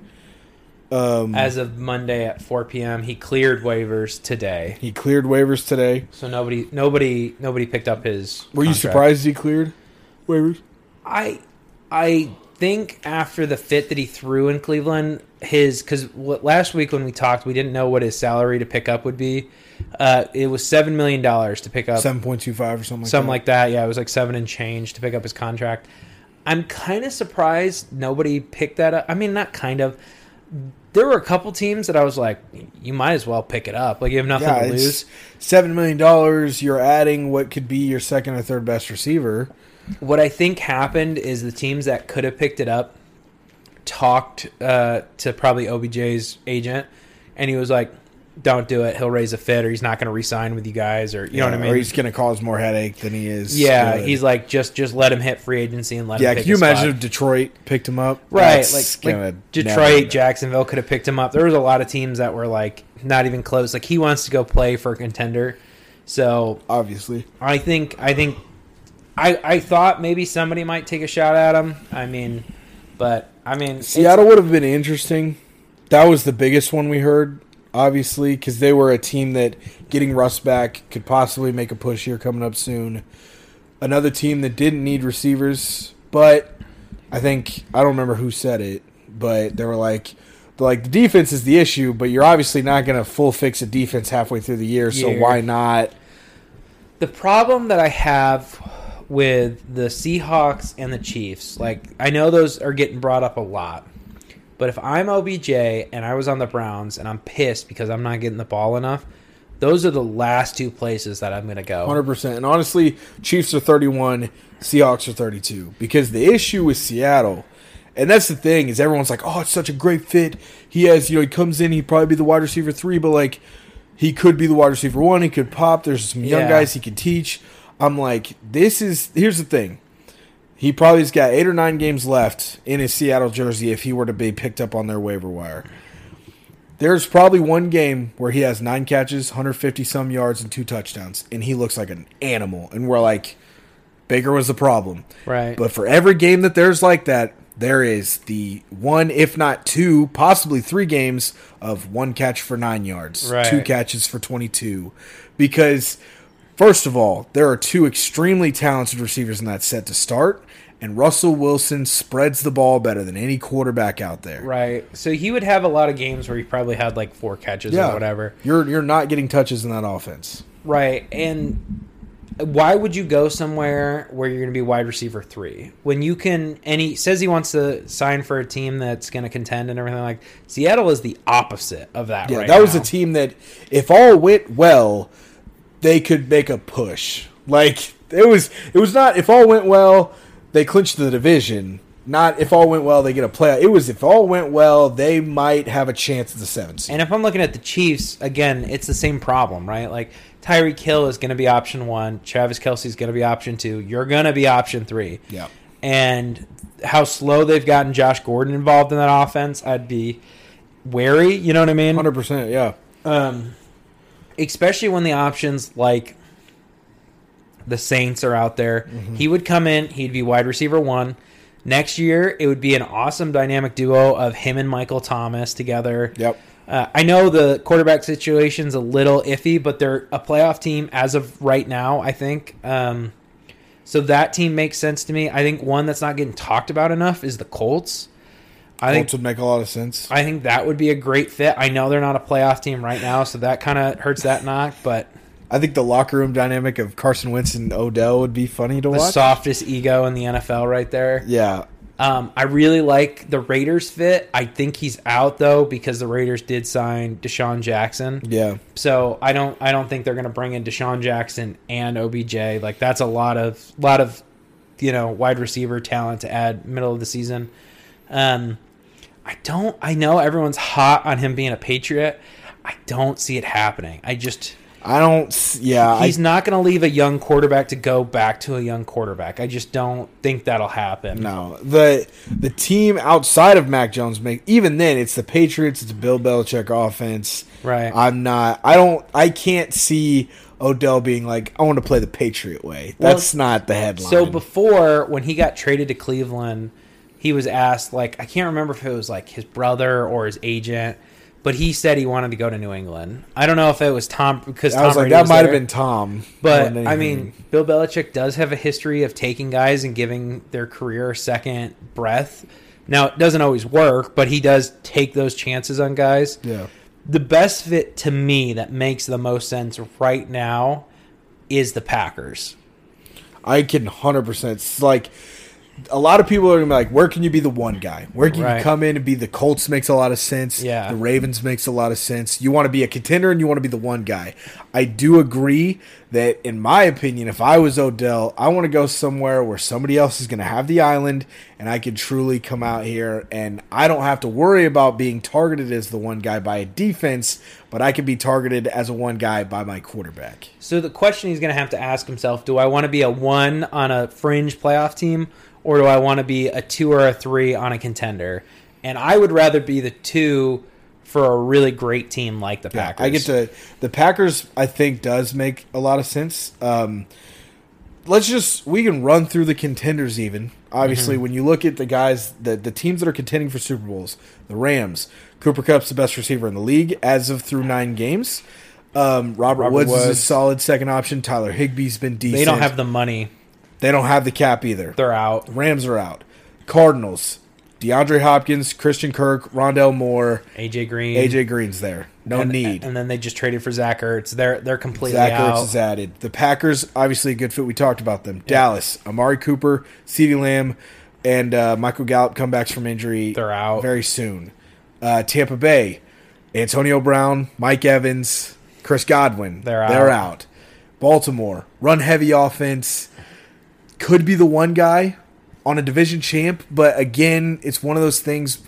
Um, As of Monday at 4 p.m., he cleared waivers today, he cleared waivers today. so nobody, nobody, nobody picked up his. Were you surprised he cleared waivers? I, I think after the fit that he threw in Cleveland, his because last week when we talked, we didn't know what his salary to pick up would be. Uh, it was seven million dollars to pick up Seven point two five or something like something that. like that. Yeah, it was like seven and change to pick up his contract. I'm kind of surprised nobody picked that up. I mean, not kind of. There were a couple teams that I was like, you might as well pick it up. Like you have nothing yeah, to lose. seven million dollars. You're adding what could be your second or third best receiver. What I think happened is the teams that could have picked it up talked uh, to probably OBJ's agent, and he was like, "Don't do it. He'll raise a fit, or he's not going to re-sign with you guys, or you know what I mean." Or he's going to cause more headache than he is. yeah, good. he's like, just just let him hit free agency and let yeah. him. Pick Can you a spot." imagine if Detroit picked him up? Right, That's like, like Detroit. Jacksonville could have picked him up. There was a lot of teams that were like not even close. Like he wants to go play for a contender, so Obviously, I think I think I I thought maybe somebody might take a shot at him. I mean, but I mean Seattle would have been interesting. That was the biggest one we heard, obviously, because they were a team that getting Russ back could possibly make a push here coming up soon. Another team that didn't need receivers, but I think I don't remember who said it, but they were like, like the defense is the issue, but you're obviously not going to full fix a defense halfway through the year, so Year. why not? The problem that I have with the Seahawks and the Chiefs, like I know those are getting brought up a lot. But if I'm OBJ and I was on the Browns and I'm pissed because I'm not getting the ball enough, those are the last two places that I'm going to go. Hundred percent. And honestly, Chiefs are thirty-one, Seahawks are thirty-two. Because the issue with Seattle, and that's the thing, is everyone's like, "Oh, it's such a great fit." He has, you know, he comes in, he'd probably be the wide receiver three, but like, he could be the wide receiver one. He could pop. There's some young Yeah. guys he could teach. I'm like, this is. Here's the thing. He probably's got eight or nine games left in his Seattle jersey if he were to be picked up on their waiver wire. There's probably one game where he has nine catches, 150 some yards, and two touchdowns, and he looks like an animal. And we're like, Baker was the problem. Right. But for every game that there's like that, there is the one, if not two, possibly three games of one catch for nine yards, Right. two catches for 22. Because, first of all, there are two extremely talented receivers in that set to start, and Russell Wilson spreads the ball better than any quarterback out there. Right. So he would have a lot of games where he probably had like four catches or whatever. You're you're not getting touches in that offense. Right. And why would you go somewhere where you're going to be wide receiver three when you can? And he says he wants to sign for a team that's going to contend and everything like. Seattle is the opposite of that. Yeah, right that was a team that, if all went well, they could make a push. Like it was, it was not if all went well, they clinched the division. Not if all went well, they get a playoff. It was if all went well, they might have a chance at the seventh seed. And if I'm looking at the Chiefs again, it's the same problem, right? Like Tyreek Hill is going to be option one, Travis Kelce is going to be option two. You're going to be option three. Yeah, and how slow they've gotten Josh Gordon involved in that offense, I'd be wary. You know what I mean? hundred percent. Yeah, Um, especially when the options like the Saints are out there. Mm-hmm. He would come in. He'd be wide receiver one. Next year, it would be an awesome dynamic duo of him and Michael Thomas together. yep. Uh, I know the quarterback situation's a little iffy, but they're a playoff team as of right now. I think um, so. That team makes sense to me. I think one that's not getting talked about enough is the Colts. I think would make a lot of sense. I think that would be a great fit. I know they're not a playoff team right now, so that kind of hurts that knock. But I think the locker room dynamic of Carson Wentz and Odell would be funny to watch. The watch. softest ego in the NFL, right there. yeah, Um, I really like the Raiders fit. I think he's out though because the Raiders did sign DeSean Jackson. yeah. So I don't I don't think they're going to bring in DeSean Jackson and OBJ. Like that's a lot of lot of you know wide receiver talent to add middle of the season. Um, I don't. I know everyone's hot on him being a Patriot. I don't see it happening. I just I don't. Yeah, I, he's not going to leave a young quarterback to go back to a young quarterback. I just don't think that'll happen. No, the the team outside of Mac Jones make even then it's the Patriots, it's Bill Belichick offense. Right. I'm not. I don't. I can't see Odell being like, I want to play the Patriot way. Well, That's not the headline. So before, when he got traded to Cleveland, he was asked like I can't remember if it was like his brother or his agent, but he said he wanted to go to New England. I don't know if it was Tom because I Tom was like, Brady that was might have there. been Tom. But I mean, Bill Belichick does have a history of taking guys and giving their career a second breath. Now it doesn't always work, but he does take those chances on guys. yeah, The best fit to me that makes the most sense right now is the Packers. I can hundred percent like. A lot of people are gonna be like, "Where can you be the one guy? Where can Right. you come in and be the Colts?" Makes a lot of sense. Yeah. the Ravens makes a lot of sense. You want to be a contender and you want to be the one guy. I do agree that, in my opinion, if I was Odell, I want to go somewhere where somebody else is going to have the island, and I can truly come out here and I don't have to worry about being targeted as the one guy by a defense, but I can be targeted as a one guy by my quarterback. So the question he's going to have to ask himself: Do I want to be a one on a fringe playoff team, or do I want to be a two or a three on a contender? And I would rather be the two for a really great team like the Yeah, Packers. I get to the Packers. I think does make a lot of sense. Um, let's just we can run through the contenders. Even obviously, Mm-hmm. when you look at the guys, the the teams that are contending for Super Bowls, the Rams. Cooper Kupp's the best receiver in the league as of through nine games. Um, Robert, Robert Woods, is a solid second option. Tyler Higbee's been decent. They don't have the money; They don't have the cap either. they're out. Rams are out. Cardinals. DeAndre Hopkins, Christian Kirk, Rondale Moore, AJ Green, AJ Green's there. No and, need. And then they just traded for Zach Ertz. They're they're completely Zach out. Ertz is added. The Packers, obviously a good fit. We talked about them. Dallas, Amari Cooper, CeeDee Lamb, and uh, Michael Gallup comebacks from injury. They're out. very soon. Uh, Tampa Bay, Antonio Brown, Mike Evans, Chris Godwin. They're They're out. out. Baltimore, run heavy offense. Could be the one guy on a division champ, but again, it's one of those things.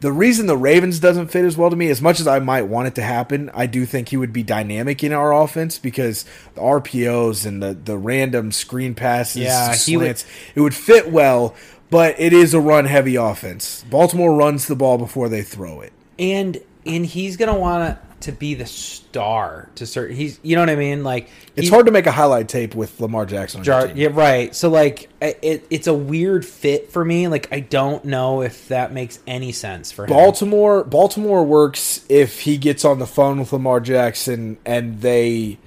The reason the Ravens doesn't fit as well to me, as much as I might want it to happen, I do think he would be dynamic in our offense because the RPOs and the, the random screen passes, Yeah, he would- it would fit well, but it is a run heavy offense. Baltimore runs the ball before they throw it. and and he's gonna want to be the star to certain. He's you know what I mean. Like It's hard to make a highlight tape with Lamar Jackson on Jar, team. yeah, right. So like, it, it's a weird fit for me. Like, I don't know if that makes any sense for him. Baltimore Baltimore works if he gets on the phone with Lamar Jackson and they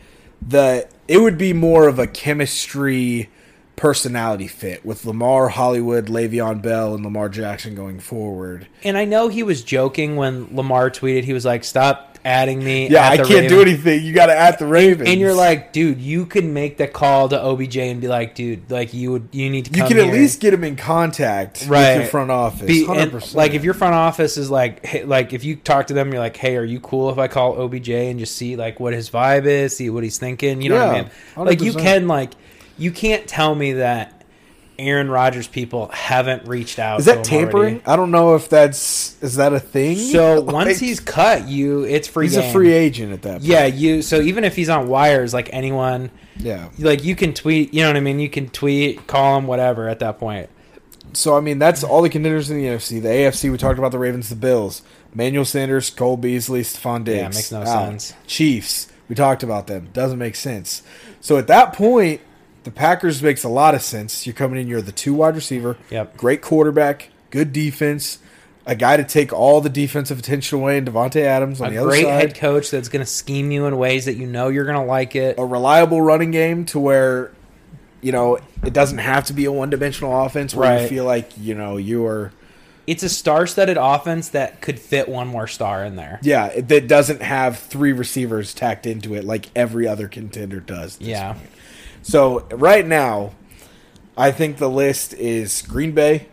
the it would be more of a chemistry personality fit with Lamar Hollywood, Le'Veon Bell, and Lamar Jackson going forward. And I know he was joking when Lamar tweeted. He was like, "Stop adding me." Yeah, I can't do anything. You got to add the Ravens, And you're like, dude, you can make the call to OBJ and be like, dude, like you would, you need to. you can at here. least get him in contact Right. with your front office. Be, and, like if your front office is like, hey, like if you talk to them, you're like, hey, are you cool if I call OBJ and just see like what his vibe is, see what he's thinking? You know what I Yeah, mean? Like you can like, you can't tell me that Aaron Rodgers people haven't reached out. is that tampering? already. I don't know if that's is that a thing. So Like, once he's cut, you it's free. he's a free agent at that. point. Yeah, you. So even if he's on wires, like anyone, yeah. like you can tweet. You know what I mean? You can tweet, call him, whatever. At that point, So I mean, that's all the contenders in the NFC. The AFC, we talked about the Ravens, the Bills, Manuel Sanders, Cole Beasley, Stefon Diggs. Yeah, makes no out. sense. Chiefs, we talked about them. Doesn't make sense. So at that point, the Packers makes a lot of sense. You're coming in, you're the two wide receiver, Yep. great quarterback, good defense, a guy to take all the defensive attention away, and Davante Adams on a the other side. great head coach that's going to scheme you in ways that you know you're going to like it. a reliable running game to where you know it doesn't have to be a one dimensional offense where you feel like you know you are it's a star-studded offense that could fit one more star in there. Yeah, that doesn't have three receivers tacked into it like every other contender does. Yeah. point. So right now, I think the list is Green Bay.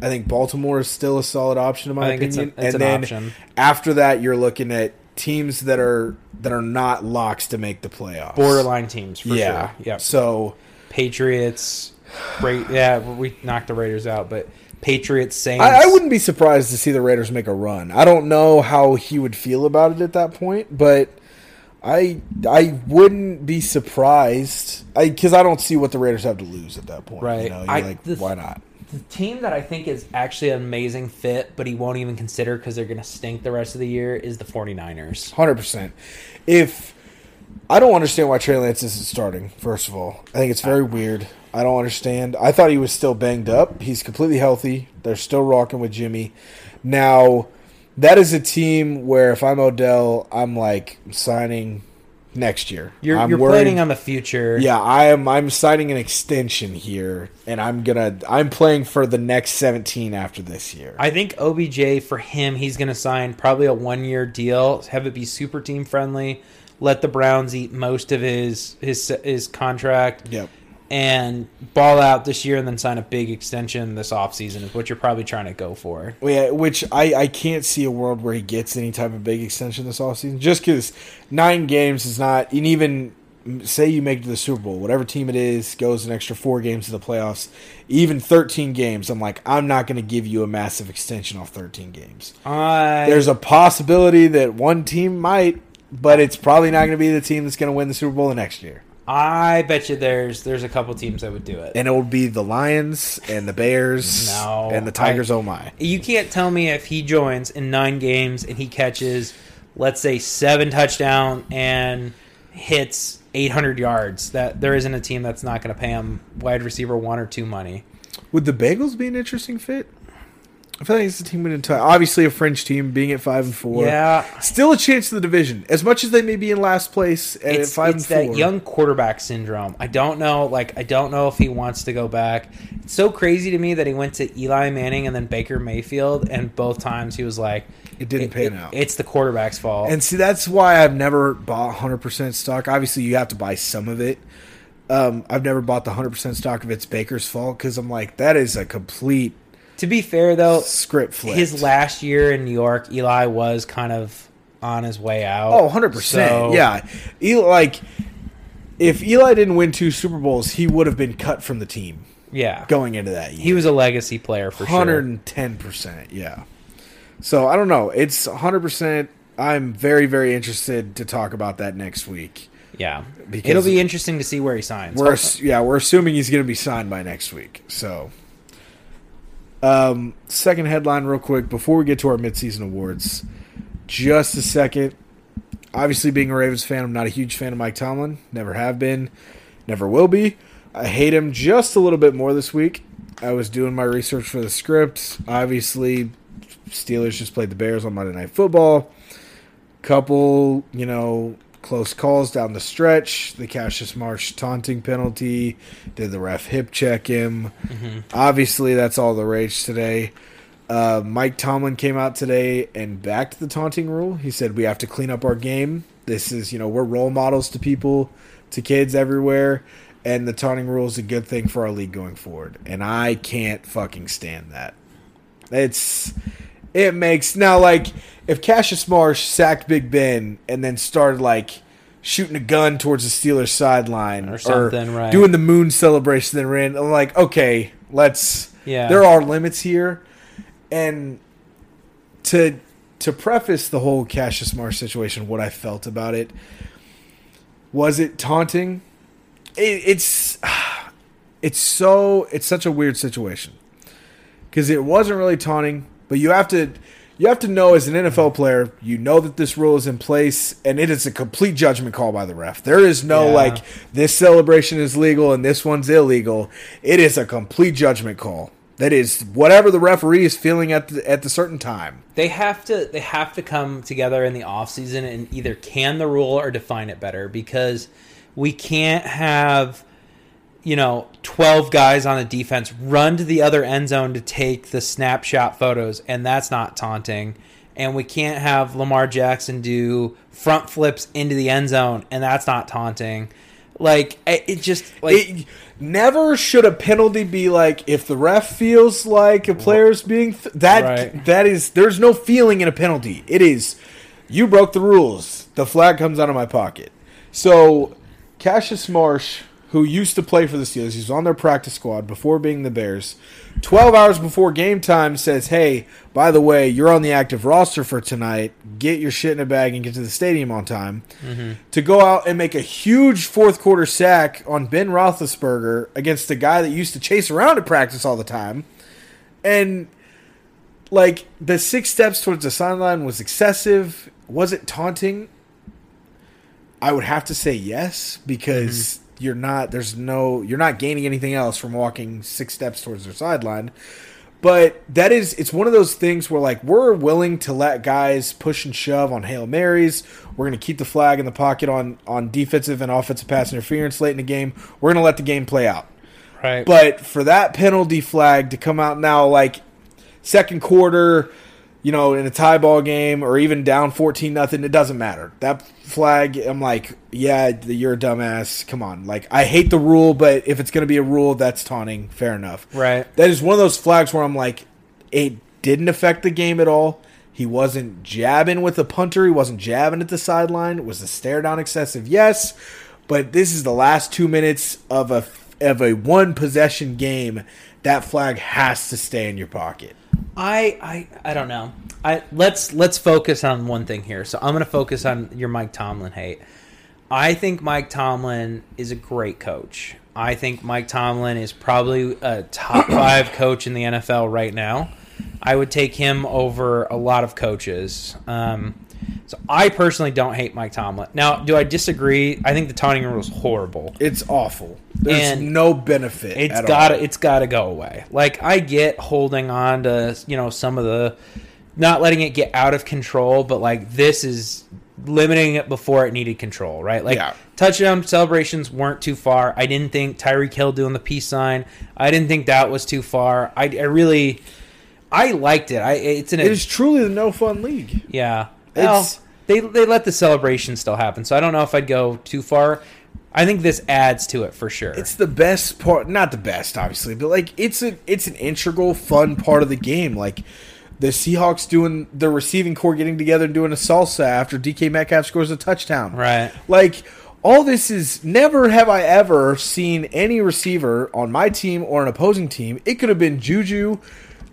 I think Baltimore is still a solid option in my think it's opinion. a- it's and an then option. after that, you're looking at teams that are that are not locks to make the playoffs. Borderline teams for yeah. sure. Yep. So Patriots. Ra- yeah, we knocked the Raiders out, but Patriots, Saints. I, I wouldn't be surprised to see the Raiders make a run. I don't know how he would feel about it at that point, but I I wouldn't be surprised because I, don't see what the Raiders have to lose at that point. Right. You know, you're I- like, the- why not? The team that I think is actually an amazing fit, but he won't even consider because they're going to stink the rest of the year, is the 49ers. Hundred percent. If I don't understand why Trey Lance isn't starting. First of all, I think it's very weird. I don't understand. I thought he was still banged up. He's completely healthy. They're still rocking with Jimmy. Now, that is a team where if I'm Odell, I'm like signing next year. You're, I'm you're worried- planning on the future. Yeah, I am. I'm signing an extension here, and I'm gonna. I'm playing for the next 17 after this year. I think OBJ for him, he's going to sign probably a one year deal, have it be super team friendly, let the Browns eat most of his his his contract, yep. And ball out this year, and then sign a big extension this offseason is what you're probably trying to go for. Well, Yeah, which I, I can't see a world where he gets any type of big extension this offseason. Just because nine games is not, and even say you make it to the Super Bowl, whatever team it is goes an extra four games to the playoffs, even 13 games, I'm like, I'm not going to give you a massive extension off 13 games. I There's a possibility that one team might, but it's probably not going to be the team that's going to win the Super Bowl the next year. I bet you there's there's a couple teams that would do it. And it would be the Lions and the Bears No, and the Tigers. I- oh my! You can't tell me if he joins in nine games and he catches, let's say, seven touchdown and hits 800 yards that there isn't a team that's not going to pay him wide receiver one or two money. Would the Bengals be an interesting fit? I feel like it's a team we didn't. Obviously, a French team being at five and four. Yeah. still a chance to the division. As much as they may be in last place and It's, at five it's and that young quarterback syndrome. I don't know, like I don't know if he wants to go back. It's so crazy to me that he went to Eli Manning and then Baker Mayfield, and both times he was like, It didn't pan out. It's the quarterback's fault. and see, that's why I've never bought hundred percent stock. Obviously, you have to buy some of it. Um, I've never bought the hundred percent stock of it's Baker's fault because I'm like that is a complete to be fair, though, script flip. his last year in New York, Eli was kind of on his way out. Oh, 100%. So- yeah. Eli, like, if Eli didn't win two Super Bowls, he would have been cut from the team yeah. going into that year. He was a legacy player for sure. 110%. Yeah. So I don't know. It's 100%. I'm very, very interested to talk about that next week. Yeah, Because- it'll be interesting to see where he signs. We're yeah, we're assuming he's going to be signed by next week. So, um, second headline, real quick, before we get to our midseason awards, just a second. Obviously, being a Ravens fan, I'm not a huge fan of Mike Tomlin. Never have been, never will be. I hate him just a little bit more this week. I was doing my research for the script. Obviously, Steelers just played the Bears on Monday Night Football. Couple, you know, close calls down the stretch. The Cassius Marsh taunting penalty. Did the ref hip check him? Obviously, that's all the rage today. Uh, Mike Tomlin came out today and backed the taunting rule. He said we have to clean up our game. This is, you know, we're role models to people, to kids everywhere, and the taunting rule is a good thing for our league going forward. And I can't fucking stand that. It's it makes now like if Cassius Marsh sacked Big Ben and then started like shooting a gun towards the Steelers sideline Or something, right. doing the moon celebration then ran I'm like okay let's Yeah. there are limits here and to to preface the whole Cassius Marsh situation what I felt about it was it taunting it, it's it's so it's such a weird situation because it wasn't really taunting, but you have to you have to know as an NFL player, you know that this rule is in place, and it is a complete judgment call by the ref. There is no Yeah. like this celebration is legal and this one's illegal. It is a complete judgment call. That is whatever the referee is feeling at the, at the certain time. They have to they have to come together in the offseason and either can the rule or define it better because we can't have you know, 12 guys on the defense run to the other end zone to take the snapshot photos, and that's not taunting. And we can't have Lamar Jackson do front flips into the end zone, and that's not taunting. Like, it it just, like, it, never should a penalty be like if the ref feels like a player's being th- that Right. that is there's no feeling in a penalty. It is you broke the rules. The flag comes out of my pocket. So Cassius Marsh, who used to play for the Steelers, he's on their practice squad before being the Bears. Twelve hours before game time, says, "Hey, by the way, you're on the active roster for tonight. Get your shit in a bag and get to the stadium on time." Mm-hmm. To go out and make a huge fourth quarter sack on Ben Roethlisberger against the guy that used to chase around at practice all the time, and like the six steps towards the sideline was excessive. Was it taunting? I would have to say yes because mm-hmm. You're not. There's no. You're not gaining anything else from walking six steps towards their sideline. But that is, it's one of those things where like we're willing to let guys push and shove on hail marys. We're going to keep the flag in the pocket on on defensive and offensive pass interference late in the game. We're going to let the game play out. right. But for that penalty flag to come out now, like second quarter, you know, in a tie ball game or even down fourteen nothing, it doesn't matter. That flag, I'm like, yeah, you're a dumbass. Come on, like I hate the rule, but if it's going to be a rule, that's taunting. Fair enough. Right. That is one of those flags where I'm like, it didn't affect the game at all. He wasn't jabbing with the punter. He wasn't jabbing at the sideline. Was the stare down excessive? Yes, but this is the last two minutes of a of a one possession game. That flag has to stay in your pocket. I, I I don't know. I let's let's focus on one thing here. So I'm going to focus on your Mike Tomlin hate. I think Mike Tomlin is a great coach. I think Mike Tomlin is probably a top 5 coach in the NFL right now. I would take him over a lot of coaches. Um, so I personally don't hate Mike Tomlin. Now, do I disagree? I think the taunting rule is horrible. It's awful. There's And no benefit. It's gotta all. it's gotta go away. Like I get holding on to you know some of the not letting it get out of control, but like this is limiting it before it needed control, right? Like Yeah. touchdown celebrations weren't too far. I didn't think Tyreek Hill doing the peace sign. I didn't think that was too far. I, I really I liked it. I it's an It is truly the no fun league. yeah. Well, It's- they they let the celebration still happen, so I don't know if I'd go too far. I think this adds to it for sure. It's the best part, not the best, obviously, but like it's a it's an integral, fun part of the game. Like the Seahawks doing the receiving corps getting together and doing a salsa after DK Metcalf scores a touchdown. right. Like all this is never have I ever seen any receiver on my team or an opposing team. It could have been Juju,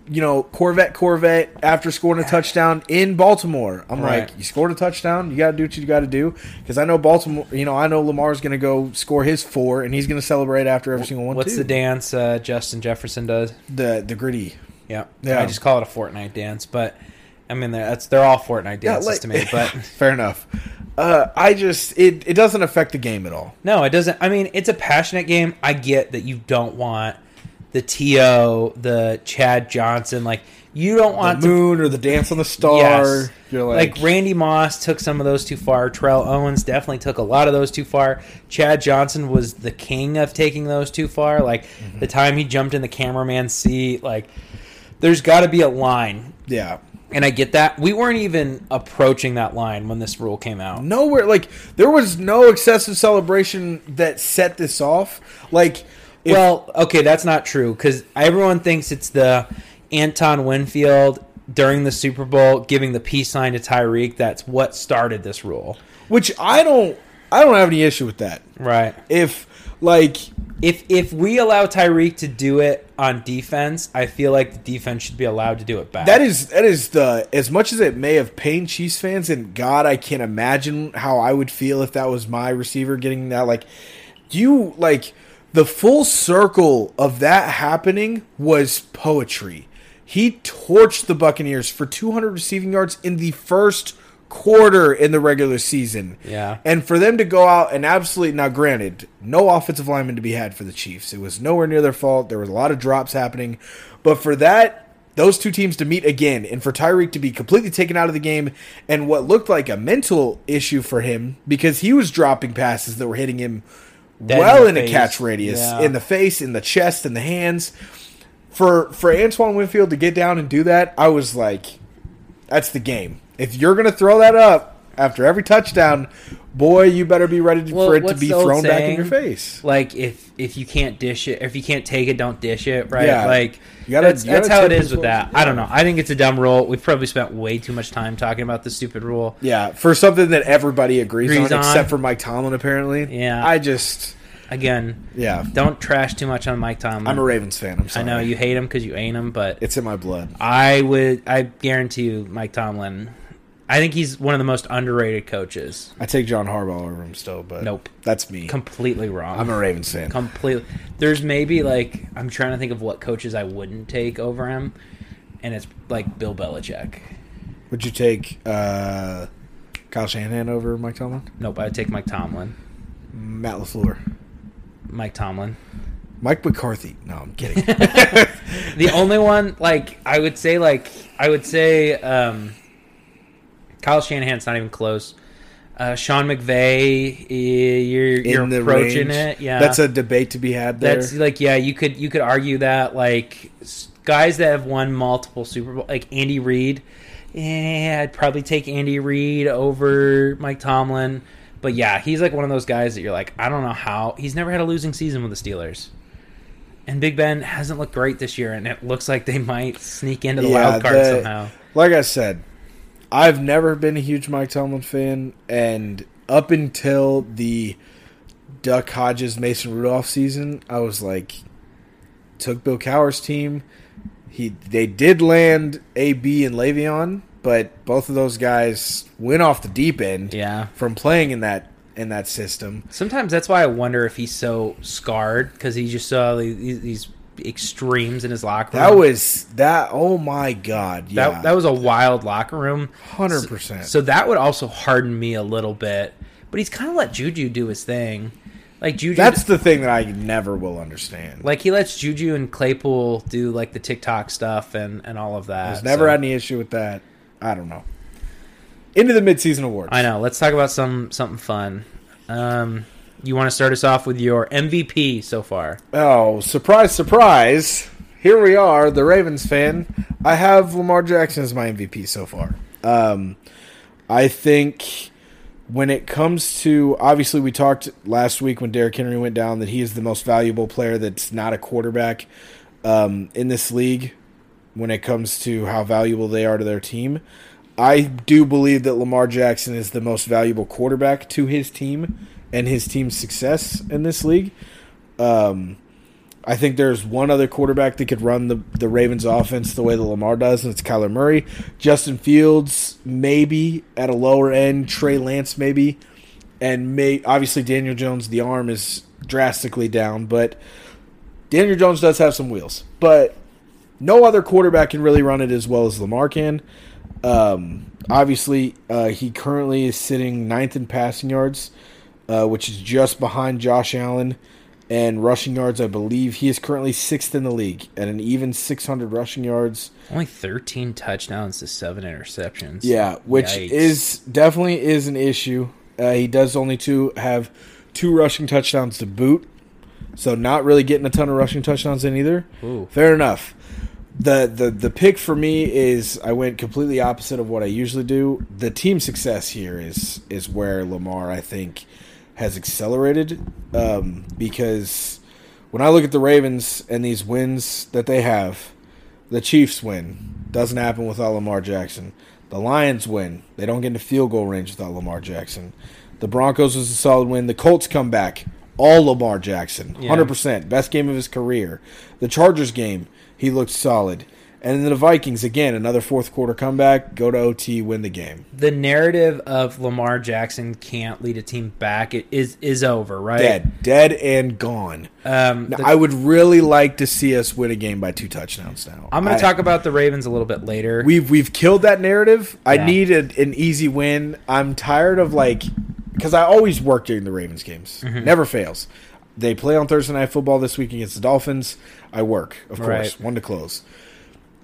you know, Corvette Corvette after scoring a touchdown in Baltimore. I'm Right. like, you scored a touchdown, you got to do what you got to do because I know Baltimore, you know, I know Lamar's going to go score his four and he's going to celebrate after every single one What's too. the dance uh, Justin Jefferson does? the the Griddy. Yeah. Yeah. I just call it a Fortnite dance, but I mean they're, that's they're all Fortnite Yeah, dances like- to me. But Fair enough. Uh, I just it, it doesn't affect the game at all. no, it doesn't. I mean, it's a passionate game. I get that you don't want the To, the Chad Johnson, like you don't want The to moon or the dance on the star. Yes. You're like, like, Randy Moss took some of those too far. Terrell Owens definitely took a lot of those too far. Chad Johnson was the king of taking those too far. Like Mm-hmm. the time he jumped in the cameraman's seat, like there's got to be a line, yeah. and I get that. We weren't even approaching that line when this rule came out. nowhere like there was no excessive celebration that set this off like if- well, okay, that's not true because everyone thinks it's the Antoine Winfield during the Super Bowl giving the peace sign to Tyreek. That's what started this rule, which i don't i don't have any issue with that right? if like if if we allow Tyreek to do it on defense, I feel like the defense should be allowed to do it back. that is that is the as much as it may have pained chiefs fans and god i can't imagine how i would feel if that was my receiver getting that like do you like the full circle of that happening was poetry. He torched the buccaneers for 200 receiving yards in the first quarter in the regular season. Yeah. and for them to go out and absolutely now granted no offensive lineman to be had for the chiefs. It was nowhere near their fault. There was a lot of drops happening. But for that those two teams to meet again and for Tyreek to be completely taken out of the game and what looked like a mental issue for him because he was dropping passes that were hitting him Dead well in in, the catch radius, Yeah. in the face, in the chest, in the hands. For for Antoine Winfield to get down and do that, I was like, that's the game. If you're gonna throw that up after every touchdown, boy, you better be ready Well, for it to be the thrown back in your face. Like if if you can't dish it, if you can't take it, don't dish it. Right? Yeah. Like You gotta- that's that's how it is with that. I don't know. I think it's a dumb rule. We've probably spent way too much time talking about this stupid rule. Yeah, for something that everybody agrees, Agrees on, on. except for Mike Tomlin, apparently. Yeah. I just, Again, yeah, don't trash too much on Mike Tomlin. I'm a Ravens fan. I'm I know you hate him because you ain't him, but It's in my blood. I would. I guarantee you, Mike Tomlin. I think he's one of the most underrated coaches. I take John Harbaugh over him still, but Nope. that's me. Completely wrong. I'm a Ravens fan. completely. There's maybe like I'm trying to think of what coaches I wouldn't take over him, and it's like Bill Belichick. Would you take uh, Kyle Shanahan over Mike Tomlin? Nope, I'd take Mike Tomlin. Matt Lafleur, Mike Tomlin. Mike McCarthy. No, I'm kidding. The only one like I would say like I would say um, Kyle Shanahan's not even close. Uh, Sean McVay, you're you're approaching range. it. Yeah, that's a debate to be had there. That's like yeah, you could you could argue that like guys that have won multiple Super Bowl like Andy Reid. Yeah, I'd probably take Andy Reid over Mike Tomlin. But yeah, he's like one of those guys that you're like, I don't know how he's never had a losing season with the Steelers. And Big Ben hasn't looked great this year, and it looks like they might sneak into the Yeah, wild card the- somehow. like I said, I've never been a huge Mike Tomlin fan, and up until the Duck Hodges Mason Rudolph season, I was like, took Bill Cowher's team. He they did land AB and Le'Veon, but both of those guys went off the deep end Yeah. from playing in that in that system. Sometimes that's why I wonder if he's so scarred because he just saw these, these extremes in his locker room. That was that. Oh my god! Yeah, That, that was a wild locker room. hundred percent. So that would also harden me a little bit. But he's kind of let Juju do his thing. Like Juju, That's the thing that I never will understand. like he lets Juju and Claypool do like the TikTok stuff and and all of that. There's never So- had any issue with that. I don't know. Into the midseason awards. I know. Let's talk about some something fun. Um, you want to start us off with your MVP so far? Oh, surprise, surprise. Here we are, the Ravens fan. I have Lamar Jackson as my MVP so far. Um, I think when it comes to obviously we talked last week when Derrick Henry went down that he is the most valuable player that's not a quarterback um, in this league when it comes to how valuable they are to their team. I do believe that Lamar Jackson is the most valuable quarterback to his team and his team's success in this league. Um, I think there's one other quarterback that could run the, the Ravens offense the way that Lamar does, and it's Kyler Murray. Justin Fields, maybe at a lower end. Trey Lance, maybe. And may obviously Daniel Jones, the arm is drastically down, but Daniel Jones does have some wheels. But no other quarterback can really run it as well as Lamar can. Um, obviously, uh, he currently is sitting ninth in passing yards, uh, which is just behind Josh Allen. And rushing yards, I believe he is currently sixth in the league at an even 600 rushing yards. Only 13 touchdowns to seven interceptions. Yeah, which Yikes. is definitely is an issue. Uh, he does only two have two rushing touchdowns to boot, so not really getting a ton of rushing touchdowns in either. Ooh. Fair enough. The, the the pick for me is I went completely opposite of what I usually do. The team success here is is where Lamar I think has accelerated um, because when I look at the Ravens and these wins that they have, the Chiefs win doesn't happen without Lamar Jackson. The Lions win; they don't get into field goal range without Lamar Jackson. The Broncos was a solid win. The Colts come back, all Lamar Jackson, Yeah. hundred percent, best game of his career. The Chargers game, he looked solid. And then the Vikings again, another fourth quarter comeback, go to OT, win the game. The narrative of Lamar Jackson can't lead a team back it is is over, right? Dead, dead and gone. Um, Now, the- I would really like to see us win a game by two touchdowns. Now I'm going to talk about the Ravens a little bit later. We've we've killed that narrative. I Yeah. need a, an easy win. I'm tired of like because I always work during the Ravens games. Mm-hmm. Never fails. They play on Thursday night football this week against the Dolphins. I work, of course, Right. one to close.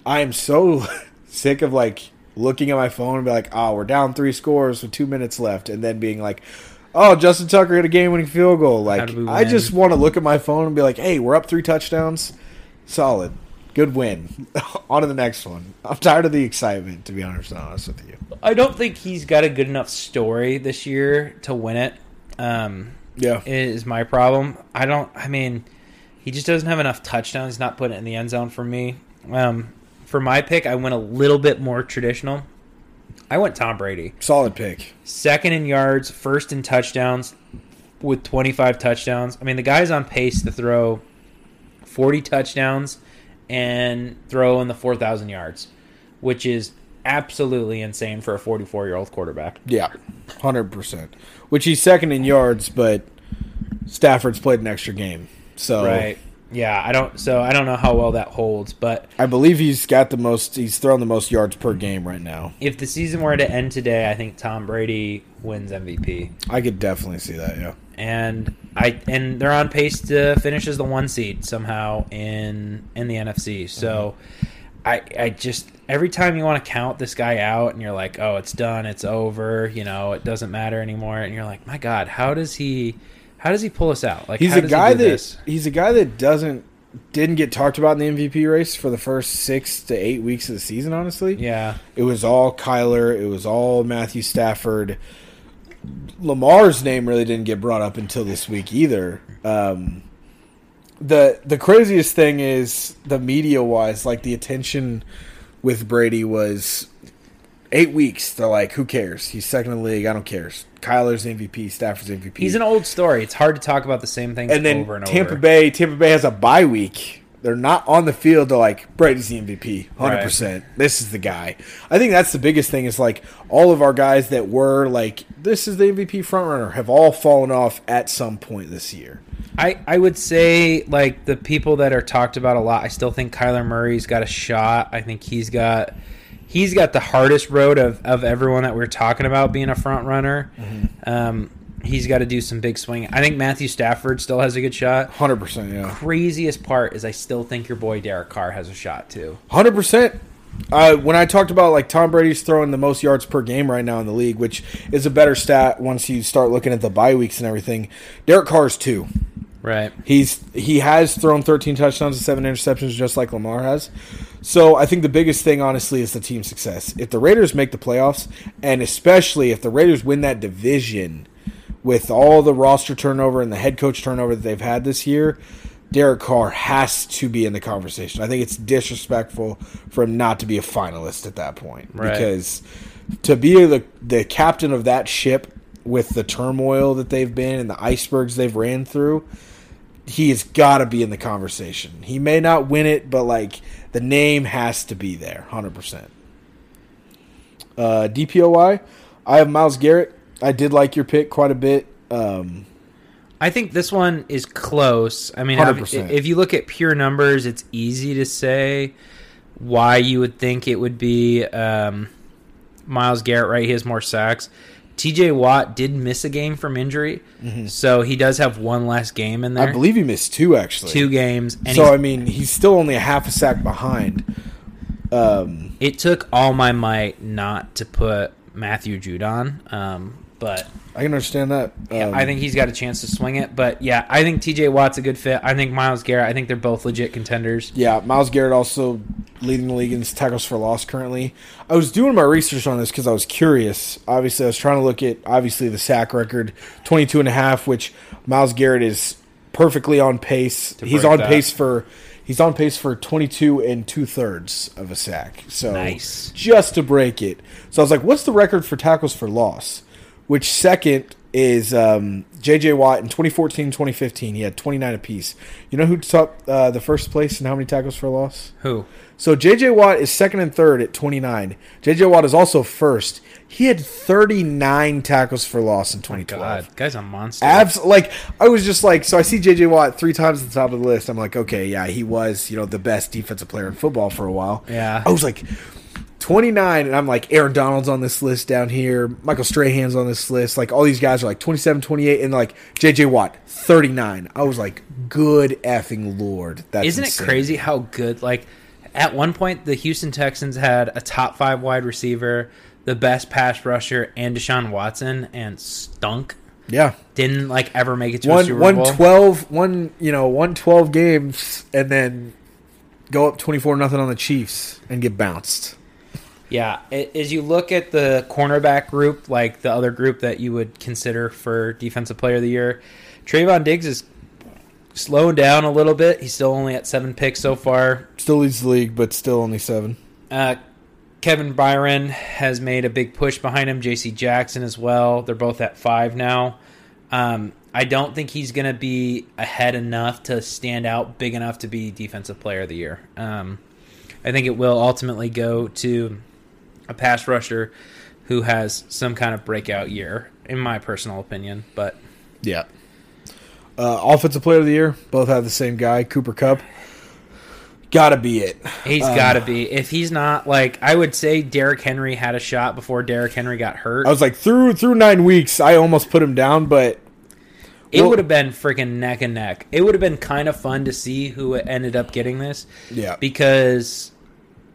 I am so sick of like looking at my phone and be like, "Oh, we're down three scores with two minutes left," and then being like, oh, Justin Tucker hit a game-winning field goal. Like I just want to look at my phone and be like, hey, we're up three touchdowns, solid, good win. On to the next one. I'm tired of the excitement, to be honest, and honest with you. I don't think he's got a good enough story this year to win it. Um, Yeah, is my problem. I don't. I mean, he just doesn't have enough touchdowns. He's not putting it in the end zone for me. Um, for my pick, I went a little bit more traditional. I went Tom Brady, solid pick. second in yards, first in touchdowns, with 25 touchdowns. I mean, the guy's on pace to throw 40 touchdowns and throw in the 4,000 yards, which is absolutely insane for a 44 year old quarterback. Yeah, hundred percent. Which he's second in yards, but Stafford's played an extra game, so Right. Yeah, I don't. So I don't know how well that holds, but I believe he's got the most. He's thrown the most yards per game right now. if the season were to end today, I think Tom Brady wins MVP. I could definitely see that. Yeah, And I and they're on pace to finish as the one seed somehow in in the NFC. So mm-hmm. I I just every time you want to count this guy out and you're like, "Oh, it's done, it's over, you know, it doesn't matter anymore." And you're like, "My god, how does he how does he pull us out?" Like he's how a does he guy do that this? he's a guy that doesn't didn't get talked about in the MVP race for the first six to eight weeks of the season. Honestly, Yeah. it was all Kyler. It was all Matthew Stafford. Lamar's name really didn't get brought up until this week either. Um, the the craziest thing is the media wise, like the attention with Brady was eight weeks. They're like, who cares? He's second in the league. I don't care. Kyler's MVP. Stafford's MVP. He's an old story. It's hard to talk about the same things and then over and Tampa over. Bay. Tampa Bay has a bye week. They're not on the field. They're like Brady's the MVP, hundred percent. This is the guy. I think that's the biggest thing. Is like all of our guys that were like this is the MVP frontrunner have all fallen off at some point this year. I, I would say like the people that are talked about a lot. I still think Kyler Murray's got a shot. I think he's got he's got the hardest road of, of everyone that we're talking about being a front runner. Um, he's got to do some big swing. I think Matthew Stafford still has a good shot. Hundred percent, yeah, Craziest part is I still think your boy Derek Carr has a shot too. hundred percent. Uh, when I talked about like Tom Brady's throwing the most yards per game right now in the league, which is a better stat once you start looking at the bye weeks and everything. Derek Carr's two. Right. He's he has thrown 13 touchdowns and seven interceptions, just like Lamar has. So I think the biggest thing, honestly, is the team success. If the Raiders make the playoffs, and especially if the Raiders win that division, with all the roster turnover and the head coach turnover that they've had this year, Derek Carr has to be in the conversation. I think it's disrespectful for him not to be a finalist at that point Right. because to be the the captain of that ship with the turmoil that they've been and the icebergs they've ran through he has got to be in the conversation. He may not win it, but like the name has to be there, hundred percent. Uh, DPOY, I have Myles Garrett. I did like your pick quite a bit. Um, I think this one is close. I mean, 100%. if you look at pure numbers, it's easy to say why you would think it would be um, Myles Garrett. Right, he has more sacks. T.J. Watt did miss a game from injury, so he does have one last game in there. Mm-hmm. I believe he missed two actually. two games, and so I mean, he's still only a half a sack behind. Um, it took all my might not to put Matthew Judon, um, but I can understand that. Yeah, Um, I think he's got a chance to swing it. But yeah, I think TJ Watt's a good fit. I think Myles Garrett. I think they're both legit contenders. Yeah, Myles Garrett also leading the league in tackles for loss currently. I was doing my research on this because I was curious. Obviously, I was trying to look at obviously the sack record, 22 and a half, which Myles Garrett is perfectly on pace. He's on that. pace for he's on pace for 22 and two thirds of a sack. So Nice. just to break it. So I was like, what's the record for tackles for loss? Which second is um, J.J. Watt in 2014 2015. He had 29 apiece. You know who took uh, the first place and how many tackles for loss? Who? So J.J. Watt is second and third at 29. J.J. Watt is also first. He had 39 tackles for loss in 2012. God, guy's a monster. Abs like I was just like so I see JJ Watt three times at the top of the list. I'm like, okay, yeah, he was, you know, the best defensive player in football for a while. Yeah. I was like 29 and I'm like Aaron Donald's on this list down here, Michael Strahan's on this list. Like all these guys are like 27, 28 and like JJ Watt 39. I was like, good effing lord. That's Isn't it crazy how good? Like at one point, the Houston Texans had a top five wide receiver, the best pass rusher, and Deshaun Watson, and stunk. Yeah. Didn't like ever make it to a One Super one Bowl. twelve one you know, one twelve games and then go up twenty four nothing on the Chiefs and get bounced. Yeah, as you look at the cornerback group, like the other group that you would consider for defensive player of the year, Trevon Diggs is slowing down a little bit. He's still only at seven picks so far. Still leads the league, but still only seven. Uh, Kevin Byard has made a big push behind him. J.C. Jackson as well. They're both at five now. Um, I don't think he's going to be ahead enough to stand out big enough to be defensive player of the year. Um, I think it will ultimately go to a pass rusher who has some kind of breakout year, in my personal opinion. But Yeah. Uh, offensive player of the year, both have the same guy, Cooper Kupp. Gotta be it. he's Um, got to be. If he's not, like, I would say Derrick Henry had a shot before Derrick Henry got hurt. I was like through through nine weeks, I almost put him down, but It Well- would have been freaking neck and neck. It would have been kind of fun to see who ended up getting this yeah, because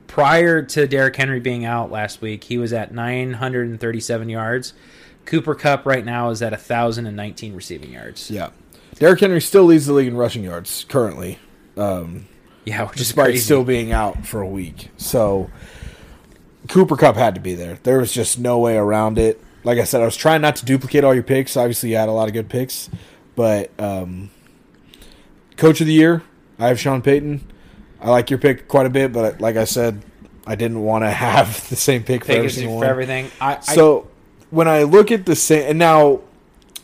prior to Derrick Henry being out last week, he was at 937 yards. Cooper Kupp right now is at 1,019 receiving yards. yeah. Derrick Henry still leads the league in rushing yards currently, um, Yeah, which despite crazy. still being out for a week. So Cooper Kupp had to be there. There was just no way around it. Like I said, I was trying not to duplicate all your picks. Obviously, you had a lot of good picks, but um, coach of the year, I have Sean Payton. I like your pick quite a bit, but like I said, I didn't want to have the same pick for every for everything. I, I, So when I look at the same, and now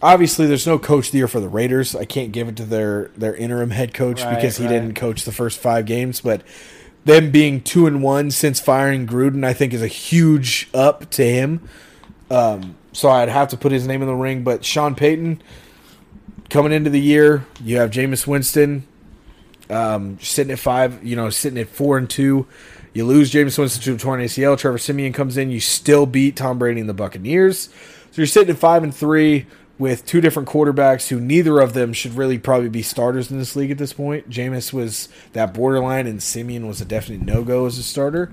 obviously there's no coach of the year for the Raiders. I can't give it to their their interim head coach Right, because he right. didn't coach the first five games. But them being two and one since firing Gruden, I think is a huge up to him. Um, so I'd have to put his name in the ring. But Sean Payton coming into the year, you have Jameis Winston um, sitting at five, you know, sitting at four and two. You lose Jameis Winston to a torn ACL. Trevor Siemian comes in. You still beat Tom Brady and the Buccaneers. So you're sitting at five and three with two different quarterbacks who neither of them should really probably be starters in this league at this point. Jameis was that borderline, and Siemian was a definite no go as a starter.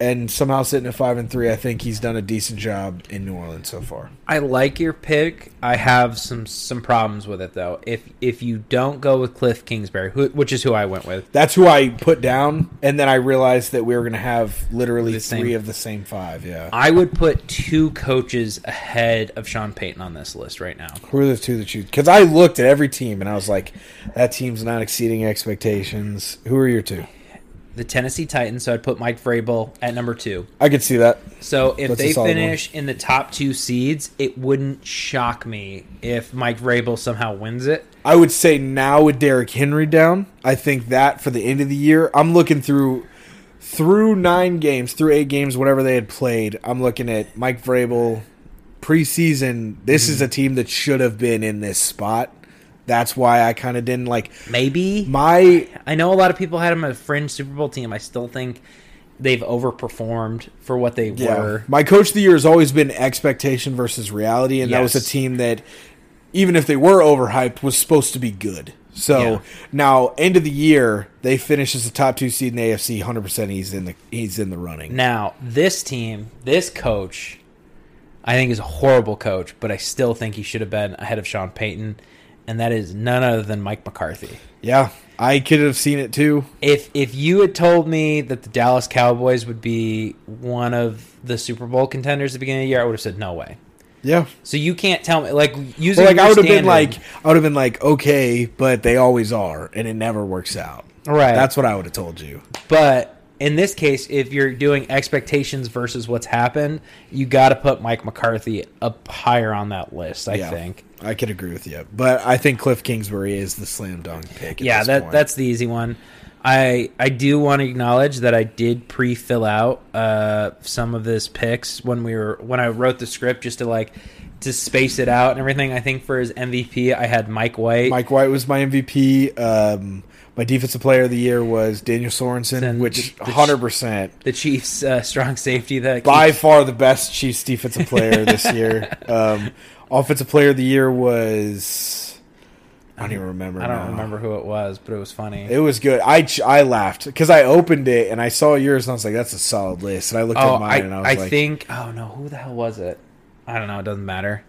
And somehow sitting at five and three, I think he's done a decent job in New Orleans so far. I like your pick. I have some some problems with it though. If if you don't go with Cliff Kingsbury, who, which is who I went with, That's who I put down, and then I realized that we were going to have literally The same. three of the same five. Yeah. I would put two coaches ahead of Sean Payton on this list right now. Who are the two that you? Because I looked at every team and I was like, that team's not exceeding expectations. Who are your two? The Tennessee Titans, so I'd put Mike Vrabel at number two. I could see that. So if That's they finish in the top two seeds, it wouldn't shock me if Mike Vrabel somehow wins it. I would say now with Derrick Henry down, I think that for the end of the year, I'm looking through through nine games, through eight games, whatever they had played. I'm looking at Mike Vrabel preseason. This is mm-hmm. a team that should have been in this spot. That's why I kind of didn't like Maybe. my I know a lot of people had him a fringe Super Bowl team. I still think they've overperformed for what they Yeah. were. My coach of the year has always been expectation versus reality, and that was a team that, even if they were overhyped, was supposed to be good. So Yeah. now, end of the year, they finish as the top two seed in the AFC. Hundred percent, he's in the he's in the running. Now, this team, this coach, I think is a horrible coach, but I still think he should have been ahead of Sean Payton, and that is none other than Mike McCarthy. Yeah, I could have seen it too. If if you had told me that the Dallas Cowboys would be one of the Super Bowl contenders at the beginning of the year, I would have said no way. Yeah, So you can't tell me like using well, like I would have been like, I would have been like, okay, but they always are, and it never works out. right. That's what I would have told you. But in this case, if you're doing expectations versus what's happened, you got to put Mike McCarthy up higher on that list. I yeah, think. I could agree with you, but I think Cliff Kingsbury is the slam dunk pick. Yeah, that point. that's the easy one. I I do want to acknowledge that I did pre-fill out uh, some of this picks when we were when I wrote the script just to like to space it out and everything. I think for his MVP, I had Mike White. Mike White was my MVP. Um, my defensive player of the year was Daniel Sorensen, Then which the- 100% the Chiefs' uh, strong safety that by keeps- far the best Chiefs defensive player this year. Um, offensive player of the year was I don't even remember. I don't now. remember who it was, but it was funny. It was good. I I laughed because I opened it and I saw yours and I was like, "That's a solid list." And I looked Oh, at mine I, and I was I like, "I think. Oh no, who the hell was it? I don't know. It doesn't matter.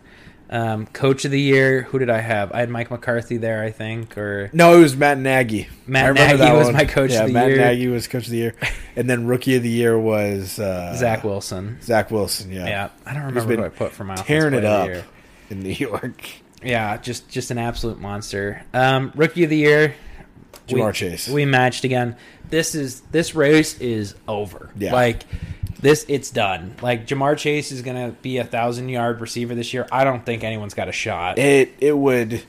Um, coach of the year, who did I have? I had Mike McCarthy there, I think, or No, it was Matt Nagy. Matt Nagy was one. my coach of yeah, Matt year. Nagy was coach of the year, and then rookie of the year was uh, Zach Wilson. Zach Wilson. Yeah, Yeah, I don't remember who I put for my tearing it up the year. In New York. Yeah, just just an absolute monster. Um, rookie of the year, Ja'Marr we, Chase. We matched again. This is this race is over. Yeah. Like this, it's done. Like Ja'Marr Chase is gonna be a thousand yard receiver this year. I don't think anyone's got a shot. It it would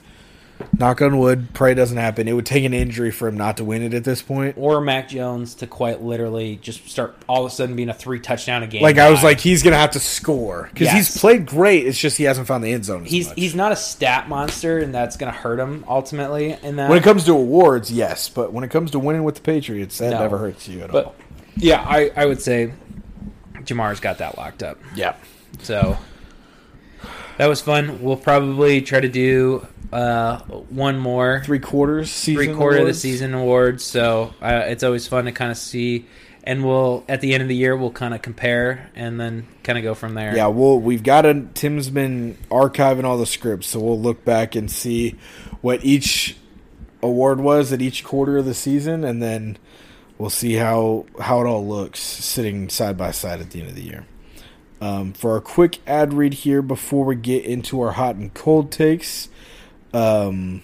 knock on wood. Pray it doesn't happen. It would take an injury for him not to win it at this point. or Mac Jones to quite literally just start all of a sudden being a three touchdown a game. Like I was like, he's gonna have to score because Yes. he's played great. It's just he hasn't found the end zone. As he's much. he's not a stat monster, and that's gonna hurt him ultimately. In that, when it comes to awards, yes, but when it comes to winning with the Patriots, that No. never hurts you at all. but yeah, I I would say Ja'Marr's got that locked up. Yeah, So that was fun. We'll probably try to do uh, one more three quarters, season three quarter of the season awards. So uh, it's always fun to kind of see, and we'll at the end of the year we'll kind of compare and then kind of go from there. Yeah, well, we've got a Tim's been archiving all the scripts, so we'll look back and see what each award was at each quarter of the season, and then we'll see how how it all looks sitting side by side at the end of the year. Um, for our quick ad read here before we get into our hot and cold takes, um,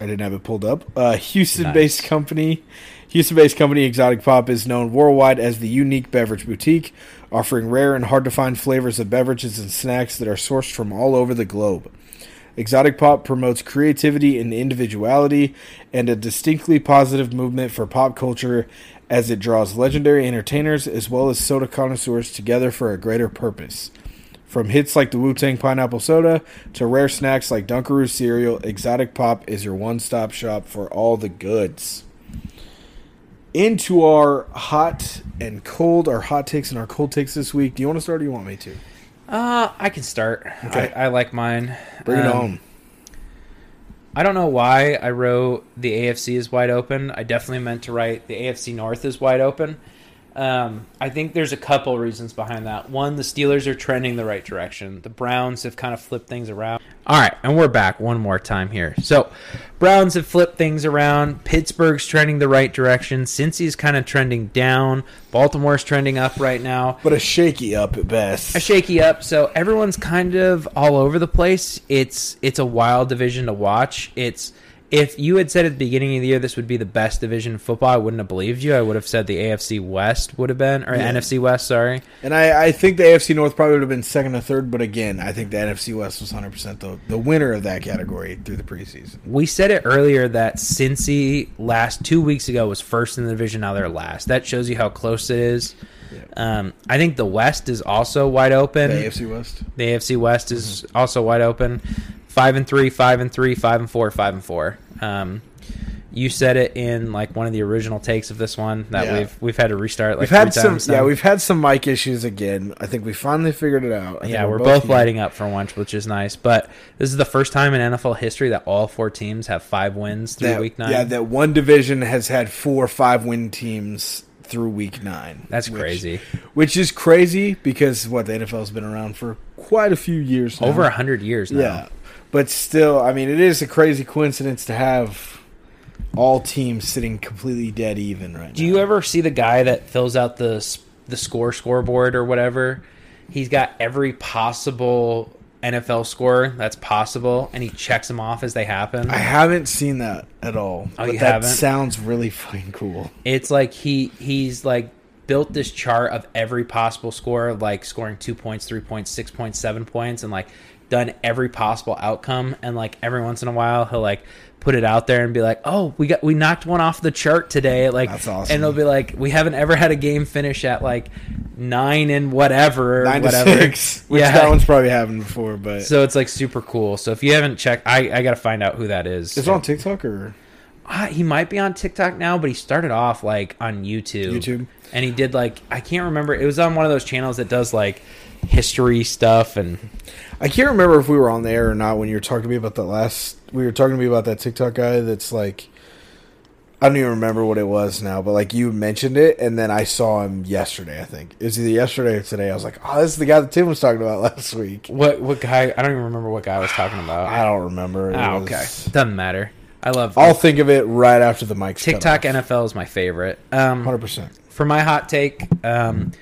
I didn't have it pulled up. Uh, Houston-based Nice. company, Houston-based company Exotic Pop is known worldwide as the unique beverage boutique, offering rare and hard-to-find flavors of beverages and snacks that are sourced from all over the globe. Exotic Pop promotes creativity and individuality and a distinctly positive movement for pop culture as it draws legendary entertainers as well as soda connoisseurs together for a greater purpose. From hits like the Wu Tang Pineapple Soda to rare snacks like Dunkaroo cereal, Exotic Pop is your one stop shop for all the goods. Into our hot and cold, our hot takes and our cold takes this week. Do you want to start or do you want me to? Uh, I can start. Okay. I, I like mine. Bring it Um, on. I don't know why I wrote the AFC is wide open. I definitely meant to write the AFC North is wide open. Um, I think there's a couple reasons behind that. One, the Steelers are trending the right direction. The Browns have kind of flipped things around. All right, and we're back one more time here. So, Browns have flipped things around. Pittsburgh's trending the right direction. Cincy's kind of trending down. Baltimore's trending up right now But a shaky up at best. a shaky up. So everyone's kind of all over the place. It's it's a wild division to watch. It's if you had said at the beginning of the year this would be the best division in football, I wouldn't have believed you. I would have said the AFC West would have been or Yeah. NFC West. Sorry. And I, I think the AFC North probably would have been second or third, but again, I think the NFC West was 100% the, the winner of that category through the preseason. We said it earlier that Cincy last two weeks ago was first in the division. Now they're last. That shows you how close it is. Um, I think the West is also wide open. The AFC West. The AFC West is also wide open. Five and three, five and three, five and four, five and four. Um, you said it in like one of the original takes of this one that Yeah. we've we've had to restart like We've had some, times yeah, we've had some mic issues again. I think we finally figured it out. I yeah, we're, both, here. lighting up for once, which is nice. But this is the first time in NFL history that all four teams have five wins through That- week nine. Yeah, that one division has had four five win teams through week nine. That's which- crazy. Which is crazy because what the NFL's been around for quite a few years now. Over a hundred years now. Yeah, but still, I mean, it is a crazy coincidence to have all teams sitting completely dead even right Do now. you ever see the guy that fills out the the score scoreboard or whatever? He's got every possible NFL score that's possible, and he checks them off as they happen. I haven't seen that at all. Oh, but you that haven't? sounds really fucking cool. It's like he he's like built this chart of every possible score, like scoring two points, three points, six points, seven points, and like done every possible outcome. And like every once in a while, he'll like put it out there and be like, "Oh, we got we knocked one off the chart today." Like, That's awesome. And they'll be like, "We haven't ever had a game finish at like nine and whatever, Nine whatever." to six, which Yeah. that one's probably happened before, but So it's like super cool. So if you haven't checked, I I got to find out who that is. it's on TikTok or Uh, he might be on TikTok now, but he started off like on YouTube. YouTube. And he did like I can't remember. It was on one of those channels that does like history stuff and I can't remember if we were on there or not when you were talking to me about that last. We were talking to me about that TikTok guy that's like, I don't even remember what it was now, but like you mentioned it, and then I saw him yesterday. I think it was either yesterday or today. I was like, "Oh, this is the guy that Tim was talking about last week." What what guy? I don't even remember what guy I was talking about. I don't remember. It Oh, was- okay, doesn't matter. I love I'll think of it right after the mic. TikTok NFL is my favorite. Um, hundred percent. for my hot take, um,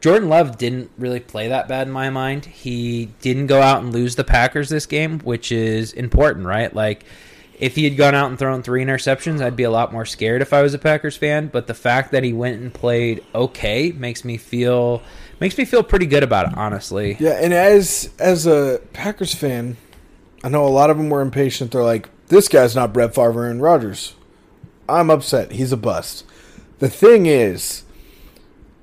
Jordan Love didn't really play that bad in my mind. He didn't go out and lose the Packers this game, which is important, right? Like, if he had gone out and thrown three interceptions, I'd be a lot more scared if I was a Packers fan. But the fact that he went and played okay makes me feel makes me feel pretty good about it, honestly. Yeah, and as as a Packers fan, I know a lot of them were impatient. They're like, "This guy's not Brett Favre and Rodgers." I'm upset. He's a bust. The thing is,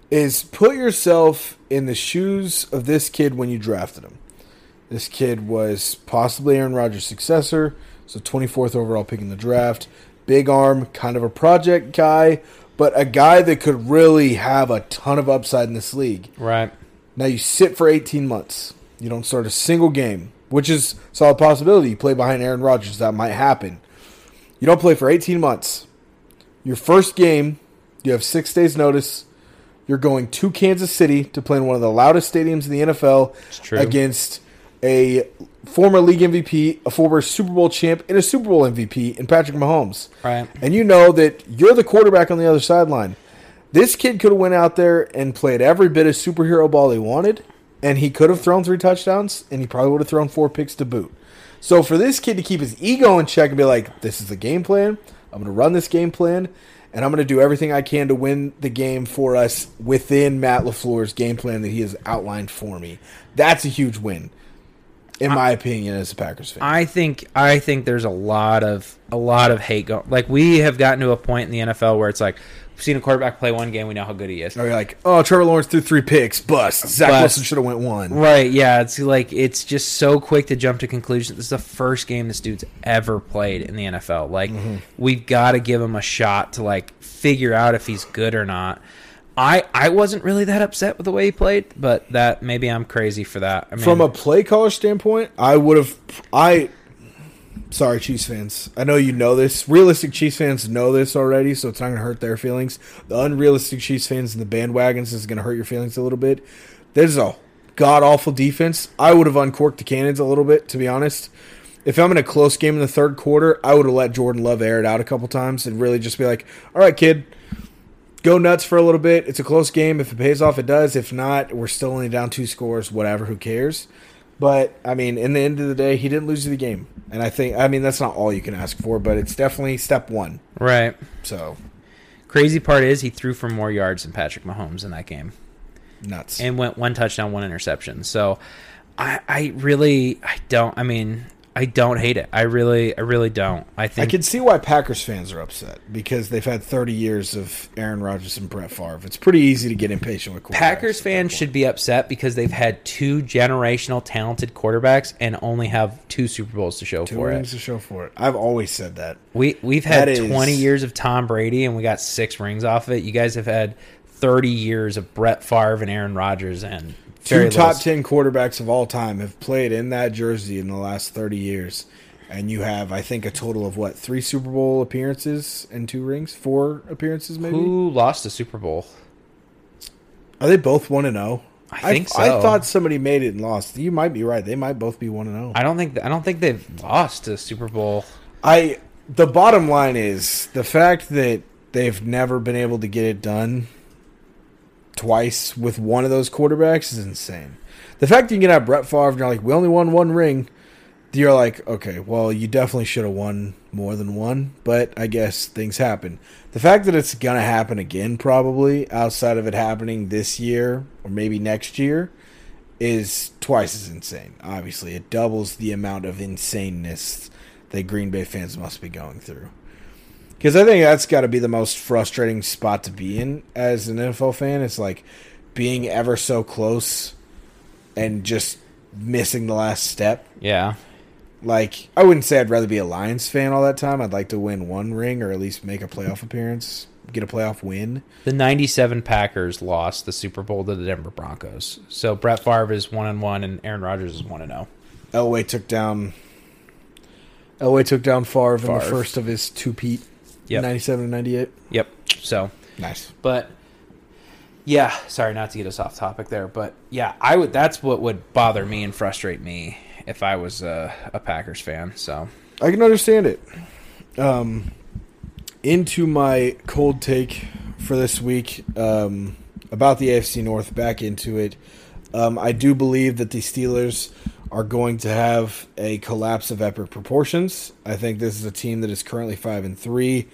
is put yourself in the shoes of this kid when you drafted him. This kid was possibly Aaron Rodgers' successor, so 24th overall pick in the draft. Big arm, kind of a project guy, but a guy that could really have a ton of upside in this league. Right. Now you sit for 18 months. You don't start a single game, which is a solid possibility. You play behind Aaron Rodgers, that might happen. You don't play for 18 months. Your first game, you have six days' notice. You're going to Kansas City to play in one of the loudest stadiums in the NFL against a former league MVP, a former Super Bowl champ, and a Super Bowl MVP in Patrick Mahomes. Right. And you know that you're the quarterback on the other sideline. This kid could have went out there and played every bit of superhero ball he wanted, and he could have thrown three touchdowns, and he probably would have thrown four picks to boot. So for this kid to keep his ego in check and be like, "This is the game plan. I'm going to run this game plan, and I'm going to do everything I can to win the game for us within Matt LaFleur's game plan that he has outlined for me." That's a huge win, in my opinion, as a Packers fan. I think I think there's a lot of a lot of hate going. Like we have gotten to a point in the NFL where it's like seen a quarterback play one game, we know how good he is. Or you're like, "Oh, Trevor Lawrence threw three picks, bust. Zach Bust. Wilson should have went one." Right? Yeah. It's like it's just so quick to jump to conclusions. This is the first game this dude's ever played in the NFL. Like mm-hmm. we've got to give him a shot to like figure out if he's good or not. I I wasn't really that upset with the way he played, but that maybe I'm crazy for that. I mean, From a play caller standpoint, I would have. I. Sorry, Chiefs fans. I know you know this. Realistic Chiefs fans know this already, so it's not going to hurt their feelings. The unrealistic Chiefs fans and the bandwagons is going to hurt your feelings a little bit. There's a god awful defense. I would have uncorked the cannons a little bit, to be honest. If I'm in a close game in the third quarter, I would have let Jordan Love air it out a couple times and really just be like, all right, kid, go nuts for a little bit. It's a close game. If it pays off, it does. If not, we're still only down two scores. Whatever, who cares? But I mean, in the end of the day, he didn't lose the game, and I think I mean that's not all you can ask for, but it's definitely step one. right. So Crazy part is he threw for more yards than Patrick Mahomes in that game. nuts. and went one touchdown, one interception. So I, I really, I don't. I mean, I don't hate it. I really, I really don't. I think I can see why Packers fans are upset because they've had 30 years of Aaron Rodgers and Brett Favre. It's pretty easy to get impatient with quarterbacks Packers fans should be upset because they've had two generational talented quarterbacks and only have two Super Bowls to show two for rings it. to show for it. I've always said that. We we've had That is- 20 years of Tom Brady and we got six rings off of it. You guys have had 30 years of Brett Favre and Aaron Rodgers and Two top 10 quarterbacks of all time have played in that jersey in the last 30 years. And you have, I think, a total of what, three Super Bowl appearances and two rings? Four appearances, maybe? Who lost the Super Bowl? Are they both 1 and 0? I think so. I thought somebody made it and lost. You might be right. They might both be 1 and 0. I don't think I don't think they've lost a Super Bowl. I the bottom line is the fact that they've never been able to get it done twice with one of those quarterbacks is insane. The fact that you can have Brett Favre and you're like, we only won one ring, you're like, okay, well, you definitely should have won more than one, but I guess things happen. The fact that it's gonna happen again, probably outside of it happening this year or maybe next year, is twice as insane. Obviously, it doubles the amount of insaneness that Green Bay fans must be going through. Because I think that's got to be the most frustrating spot to be in as an NFL fan. It's like being ever so close and just missing the last step. Yeah. Like, I wouldn't say I'd rather be a Lions fan all that time. I'd like to win one ring or at least make a playoff appearance, get a playoff win. The 97 Packers lost the Super Bowl to the Denver Broncos. So Brett Favre is 1 and 1 and Aaron Rodgers is 1 and oh. 0. Elway took down. Elway took down Favre, in the first of his two-peat Yep. 97 and 98. Yep. So, Nice. but yeah, sorry not to get us off topic there, but yeah, I would. That's what would bother me and frustrate me if I was a, a Packers fan. So, I can understand it. Um, into my cold take for this week um, about the AFC North, back into it. Um, I do believe that the Steelers are going to have a collapse of epic proportions. I think this is a team that is currently five and three.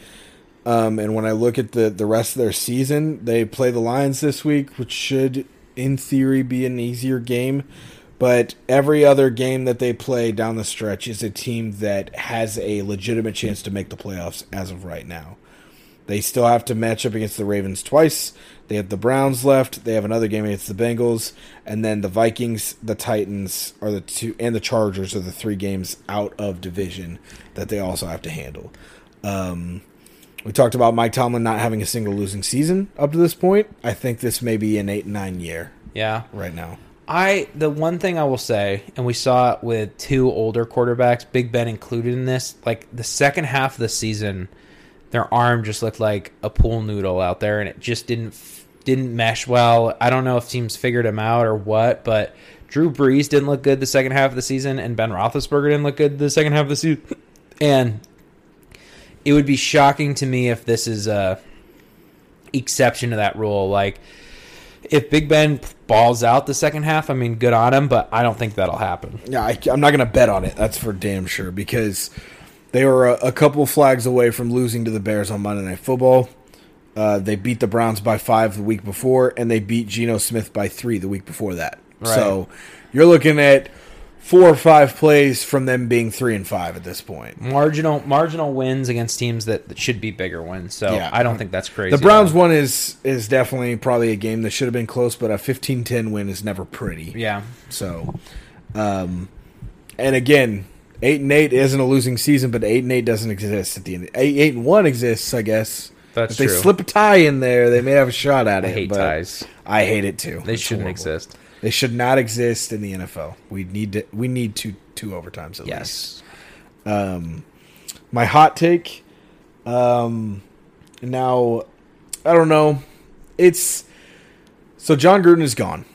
Um, and when I look at the, the rest of their season, they play the Lions this week, which should, in theory, be an easier game. But every other game that they play down the stretch is a team that has a legitimate chance to make the playoffs as of right now. They still have to match up against the Ravens twice. They have the Browns left. They have another game against the Bengals, and then the Vikings, the Titans are the two, and the Chargers are the three games out of division that they also have to handle. Um, we talked about Mike Tomlin not having a single losing season up to this point. I think this may be an eight nine year yeah, right now. I the one thing I will say, and we saw it with two older quarterbacks, Big Ben included in this. Like the second half of the season, their arm just looked like a pool noodle out there, and it just didn't didn't mesh well. I don't know if teams figured him out or what, but Drew Brees didn't look good the second half of the season, and Ben Roethlisberger didn't look good the second half of the season. And it would be shocking to me if this is a exception to that rule. Like if Big Ben balls out the second half, I mean, good on him, but I don't think that'll happen. Yeah, I, am not going to bet on it. That's for damn sure because they were a, a couple flags away from losing to the Bears on Monday Night Football. Uh, they beat the Browns by five the week before, and they beat Geno Smith by three the week before that. Right. So you're looking at four or five plays from them being three and five at this point. Marginal marginal wins against teams that, that should be bigger wins. So Yeah. I don't think that's crazy. The Browns one is is definitely probably a game that should have been close, but a 15-10 win is never pretty. Yeah. So, um, and again, eight and eight isn't a losing season, but eight and eight doesn't exist at the end. Eight eight and one exists, I guess. That's true. if they slip a tie in there, they may have a shot at I it. hate but ties. I hate it too. They It's shouldn't horrible. exist. They should not exist in the NFL. We need to. We need two two overtimes at least. Yes. Um, my hot take. Um, now, I don't know. It's so Jon Gruden is gone.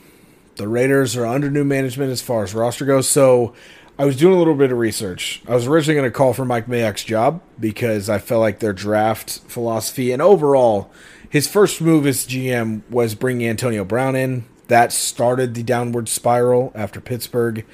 The Raiders are under new management as far as roster goes. So I was doing a little bit of research. I was originally going to call for Mike Mayock's job because I felt like their draft philosophy and overall, his first move as GM was bringing Antonio Brown in. That started the downward spiral after Pittsburgh.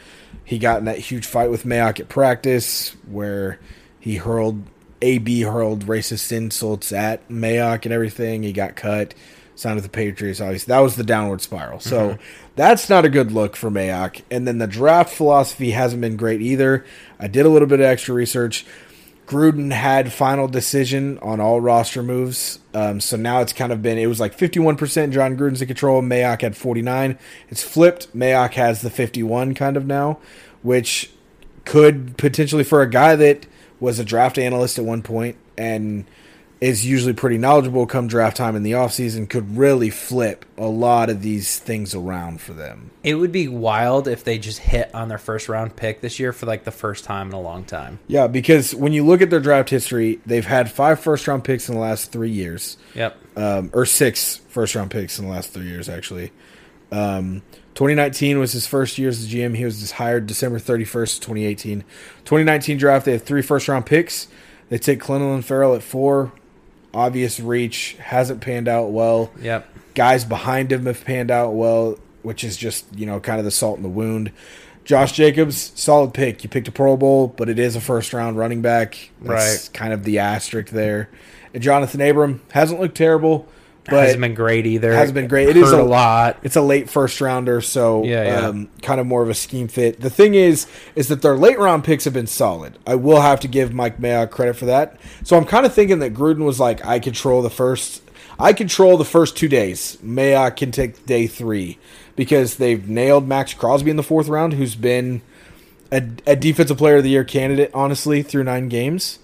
He got in that huge fight with Mayock at practice where he hurled AB hurled racist insults at Mayock and everything. He got cut, signed with the Patriots. Obviously, that was the downward spiral. So mm-hmm. That's not a good look for Mayock. And then the draft philosophy hasn't been great either. I did a little bit of extra research. Gruden had final decision on all roster moves. Um, so now it's kind of been, it was like 51% Jon Gruden's in control. Mayock had 49. It's flipped. Mayock has the 51 kind of now, which could potentially for a guy that was a draft analyst at one point and is usually pretty knowledgeable come draft time in the offseason could really flip a lot of these things around for them. It would be wild if they just hit on their first round pick this year for like the first time in a long time. Yeah, because when you look at their draft history, they've had five first round picks in the last three years. Yep. um, or six first round picks in the last three years, actually. Um, 2019 was his first year as the GM. He was just hired December 31st, 2018. 2019 draft, they had three first round picks. They take Clinton Ferrell at four. Obvious reach, hasn't panned out well. Yep. Guys behind him have panned out well, which is just, you know, kind of the salt in the wound. Josh Jacobs, solid pick. You picked a Pro Bowl, but it is a first round running back. That's Right. kind of the asterisk there. And Jonathan Abram hasn't looked terrible, but hasn't been great either. hasn't been great. It is a a- lot. it's a late first rounder, so Yeah, yeah. Um, kind of more of a scheme fit. The thing is, is that their late round picks have been solid. I will have to give Mike Mayock credit for that. So I'm kind of thinking that Gruden was like, I control the first, I control the first two days. Mayock can take day three because they've nailed Maxx Crosby in the fourth round, who's been a, a defensive player of the year candidate, honestly, through nine games.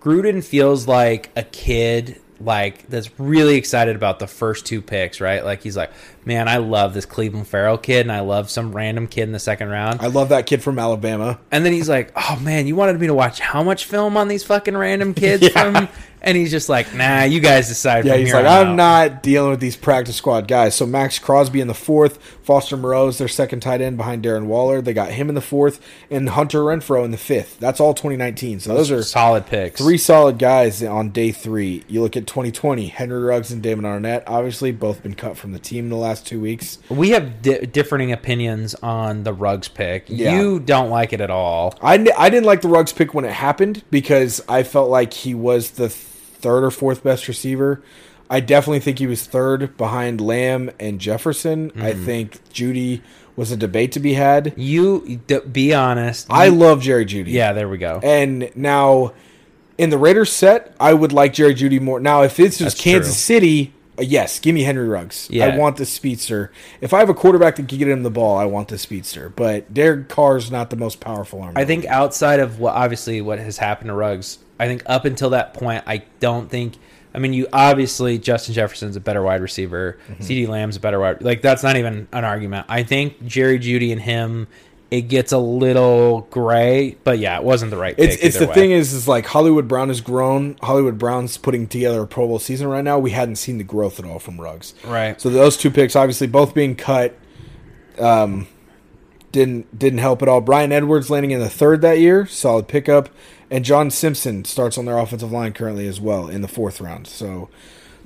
Gruden feels like a kid like that's really excited about the first two picks, right? Like he's like, man, I love this Cleveland Ferrell kid, and I love some random kid in the second round. I love that kid from Alabama. And then he's like, "Oh man, you wanted me to watch how much film on these fucking random kids Yeah. from and he's just like, "Nah, you guys decide." Yeah, from he's like, I'm out." not dealing with these practice squad guys. So Maxx Crosby in the fourth, Foster Moreau's their second tight end behind Darren Waller. They got him in the fourth, and Hunter Renfrow in the fifth. That's all 2019. So those are solid picks. three solid guys on day three. You look at 2020, Henry Ruggs and Damon Arnette. Obviously, both been cut from the team in the last two weeks. We have di- differing opinions on the Ruggs pick. Yeah. You don't like it at all. I, I didn't like the Ruggs pick when it happened because I felt like he was the third or fourth best receiver. I definitely think he was third behind Lamb and Jefferson. I Mm-hmm. think Jeudy was a debate to be had. You d- be honest. I You- love Jerry Jeudy. yeah, there we go. And now in the Raiders set, I would like Jerry Jeudy more. Now, if this was That's Kansas true. City, yes, give me Henry Ruggs. Yeah. I want the speedster. If I have a quarterback that can get him the ball, I want the speedster. But Derek Carr's not the most powerful arm. I think outside of what obviously what has happened to Ruggs, I think up until that point, I don't think. I mean, you obviously Justin Jefferson's a better wide receiver. Mm-hmm. CeeDee Lamb's a better wide. Like that's not even an argument. I think Jerry Jeudy and him, it gets a little gray. But yeah, it wasn't the right. It's pick it's the way. thing is is like Hollywood Brown has grown. Hollywood Brown's putting together a Pro Bowl season right now. We hadn't seen the growth at all from Ruggs. right? So those two picks, obviously both being cut, um, didn't didn't help at all. Bryan Edwards landing in the third that year, solid pickup, and John Simpson starts on their offensive line currently as well in the fourth round. So.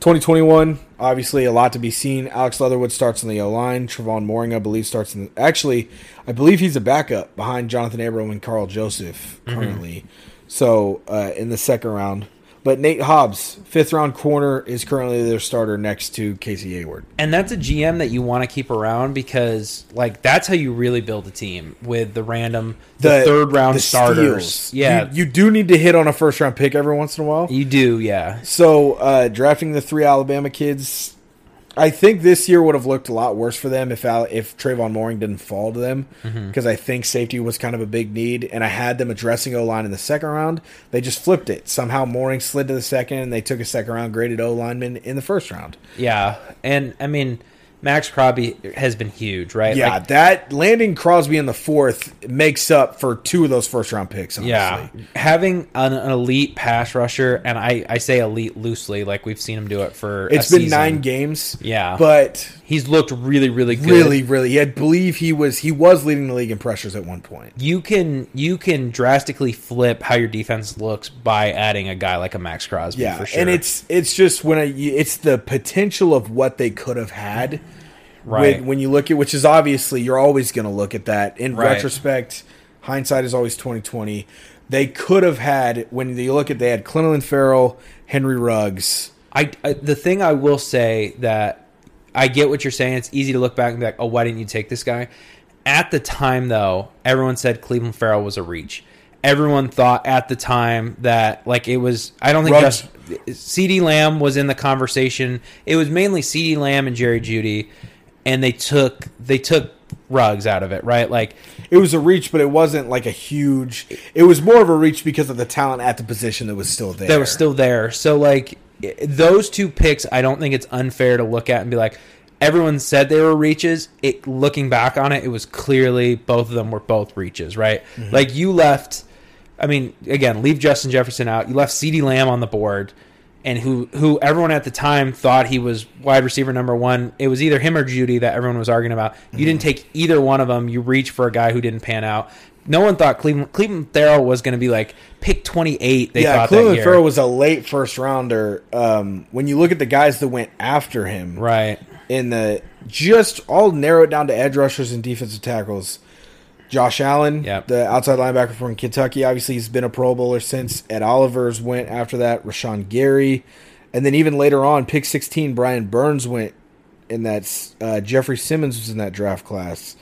2021, obviously a lot to be seen. Alex Leatherwood starts on the O line. Tre'von Moehrig, I believe, starts in. The, actually, I believe he's a backup behind Jonathan Abram and Karl Joseph currently. So uh, in the second round, but Nate Hobbs, fifth round corner, is currently their starter next to Casey Hayward. And that's a GM that you want to keep around because, like, that's how you really build a team with the random, the, third round the starters. steals. Yeah, you, you do need to hit on a first round pick every once in a while. you do. Yeah, So uh, drafting the three Alabama kids, I think this year would have looked a lot worse for them if Al- if Tre'von Moehrig didn't fall to them Mm-hmm. because I think safety was kind of a big need, and I had them addressing O line in the second round. They just flipped it. Somehow Moehrig slid to the second, and they took a second round graded O lineman in the first round. yeah. And I mean, Maxx Crosby has been huge, right? Yeah, Like, that landing Crosby in the fourth makes up for two of those first round picks. Honestly. Yeah, having an, an elite pass rusher, and I, I say elite loosely, like we've seen him do it for. It's been season. nine games. Yeah. but He's looked really, really good. really, really, I believe he was he was leading the league in pressures at one point. you can you can drastically flip how your defense looks by adding a guy like a Maxx Crosby. Yeah, for sure. and it's it's just when I, it's the potential of what they could have had. right. When, when you look at which is obviously you're always going to look at that in Right. retrospect. Hindsight is always twenty twenty. They could have had when you look at they had Clinton Ferrell, Henry Ruggs. I, I the thing I will say that I get what you're saying. It's easy to look back and be like, "Oh, why didn't you take this guy?" At the time, though, everyone said Cleveland Ferrell was a reach. Everyone thought at the time that like it was. I don't think just CeeDee Lamb was in the conversation. It was mainly CeeDee Lamb and Jerry Jeudy, and they took they took Ruggs out of it, right? Like It was a reach, but it wasn't like a huge. It was more of a reach because of the talent at the position that was still there. that was still there. So like those two picks, I don't think it's unfair to look at and be like, everyone said they were reaches. It looking back on it, it was clearly both of them were both reaches, right? Mm-hmm. Like you left. I mean, again, leave Justin Jefferson out. You left CeeDee Lamb on the board, and who who everyone at the time thought he was wide receiver number one. It was either him or Jeudy that everyone was arguing about. You didn't Mm-hmm. take either one of them. You reach for a guy who didn't pan out. No one thought Cleveland Cleveland Ferrell was going to be like pick twenty eight. They yeah, thought that Cleveland. Ferrell was a late first rounder. Um, when you look at the guys that went after him, Right. in the just all narrowed down to edge rushers and defensive tackles. Josh Allen, Yep. the outside linebacker from Kentucky, obviously he's been a Pro Bowler since. Ed Oliver's went after that. Rashan Gary, and then even later on, pick sixteen, Brian Burns went in that. Uh, Jeffrey Simmons was in that draft class.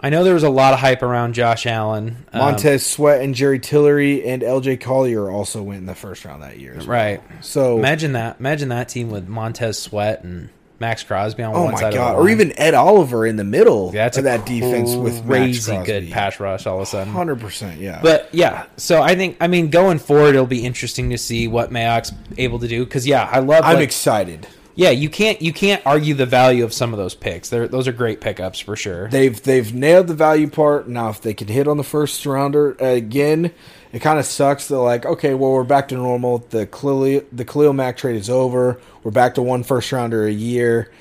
I know there was a lot of hype around Josh Allen. Um, Montez Sweat and Jerry Tillery and L.J. Collier also went in the first round that year. well. right. So Imagine that. Imagine that team with Montez Sweat and Maxx Crosby on Oh one my side god! of the Or even Ed Oliver in the middle that's of that defense with crazy good pass rush all of a sudden. Hundred percent, yeah. But yeah, so I think I mean going forward it'll be interesting to see what Mayock's able to do because yeah, I love. I'm like- excited. Yeah, you can't you can't argue the value of some of those picks. They're, those are great pickups for sure. They've they've nailed the value part. Now, if they can hit on the first rounder again, it kind of sucks that like okay, well we're back to normal. The Khalil the Khalil Mack trade is over. We're back to one first rounder a year.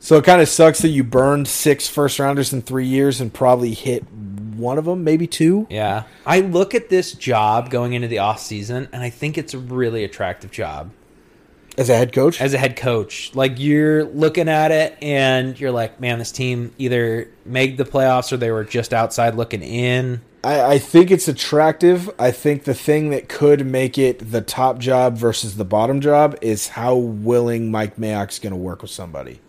So it kind of sucks that you burned six first rounders in three years and probably hit one of them, maybe two. Yeah. I look at this job going into the off season, and I think it's a really attractive job As a head coach, as a head coach. Like you're looking at it, and you're like, man, this team either made the playoffs or they were just outside looking in. I, I think it's attractive. I think the thing that could make it the top job versus the bottom job is how willing Mike Mayock's going to work with somebody.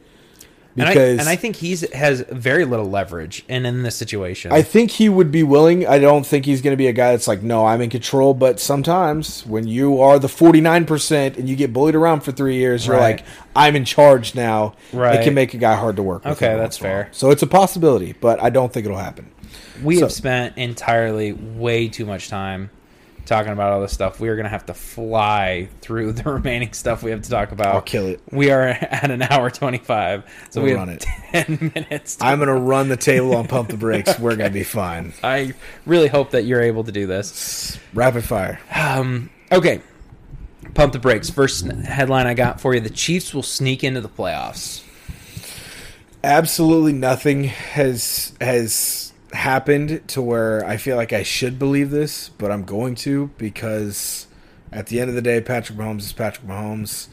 And I, Because and I think he's has very little leverage in in this situation. I think he would be willing. I don't think he's going to be a guy that's like, no, I'm in control. But sometimes when you are the 49% and you get bullied around for three years, you're like, I'm in charge now. Right. It can make a guy hard to work with. Okay, that's once in a while. fair. So it's a possibility, but I don't think it'll happen. we so- have spent entirely way too much time talking about all this stuff. We are going to have to fly through the remaining stuff we have to talk about. I'll kill it. We are at an hour 25. So We'll we run have it. 10 minutes. I'm going to run the table on Pump the Brakes. We're going to be fine. I really hope that you're able to do this. Rapid fire. Um, okay. Pump the brakes. First headline I got for you the Chiefs will sneak into the playoffs. absolutely nothing has has happened to where I feel like I should believe this, but I'm going to because at the end of the day, Patrick Mahomes is Patrick Mahomes,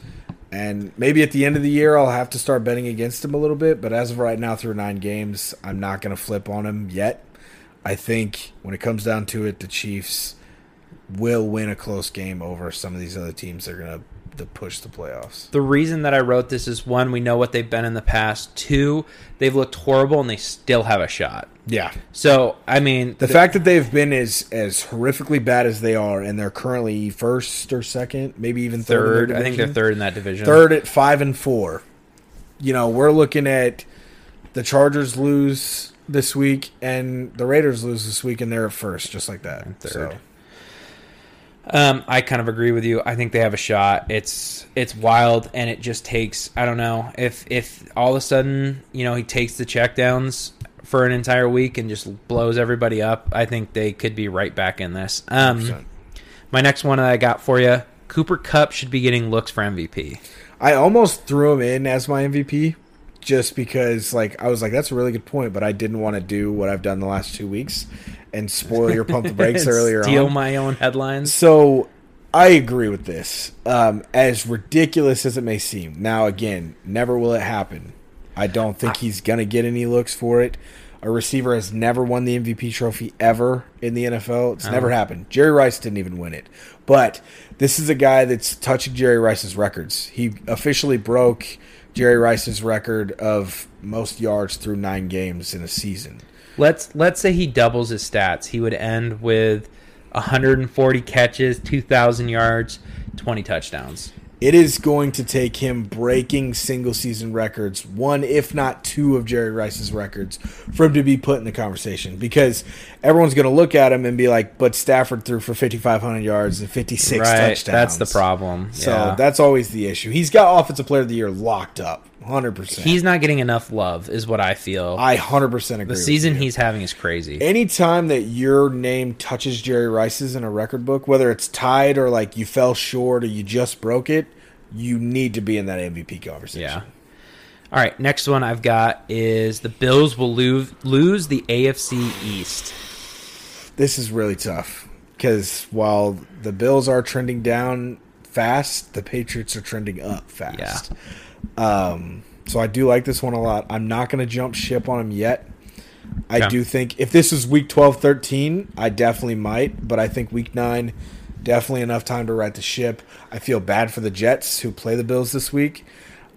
and maybe at the end of the year I'll have to start betting against him a little bit. But as of right now, through nine games, I'm not going to flip on him yet. I think when it comes down to it, the Chiefs will win a close game over some of these other teams They're going to to push the playoffs. The reason that I wrote this is one, we know what they've been in the past. Two, they've looked horrible and they still have a shot. Yeah, So, I mean, The fact that they've been as as horrifically bad as they are, and they're currently first or second, maybe even third. third, I think they're third in that division. Third at five and four. You know, we're looking at the Chargers lose this week, and the Raiders lose this week, and they're at first, just like that. third. So Um, I kind of agree with you. I think they have a shot. It's it's wild, and it just takes. I don't know if if all of a sudden you know he takes the checkdowns for an entire week and just blows everybody up. I think they could be right back in this. Um, my next one that I got for you: Cooper Kupp should be getting looks for MVP. I almost threw him in as my MVP just because like I was like that's a really good point, but I didn't want to do what I've done the last two weeks and spoil your pump the brakes earlier Steal on. my own headlines. So I agree with this. Um, as ridiculous as it may seem. Now again, never will it happen. I don't think he's gonna get any looks for it. A receiver has never won the MVP trophy ever in the NFL. It's never happened. Jerry Rice didn't even win it. But this is a guy that's touching Jerry Rice's records. He officially broke Jerry Rice's record of most yards through nine games in a season. Let's let's say he doubles his stats. He would end with 140 catches, 2,000 yards, 20 touchdowns. it is going to take him breaking single season records, one if not two of Jerry Rice's records, for him to be put in the conversation. Because everyone's going to look at him and be like, "But Stafford threw for fifty five hundred yards and fifty six right, touchdowns." that's the problem. So yeah. that's always the issue. He's got offensive player of the year locked up, hundred percent. he's not getting enough love, is what I feel. I hundred percent agree. the season he's having is crazy. Anytime that your name touches Jerry Rice's in a record book, whether it's tied or like you fell short or you just broke it, you need to be in that MVP conversation. yeah. All right, next one I've got is the Bills will lose lose the AFC East. This is really tough because while the Bills are trending down fast, the Patriots are trending up fast. Um, so I do like this one a lot. I'm not going to jump ship on them yet. I Yeah. do think if this is week 12, 13, I definitely might, but I think week 9, definitely enough time to right the ship. I feel bad for the Jets who play the Bills this week.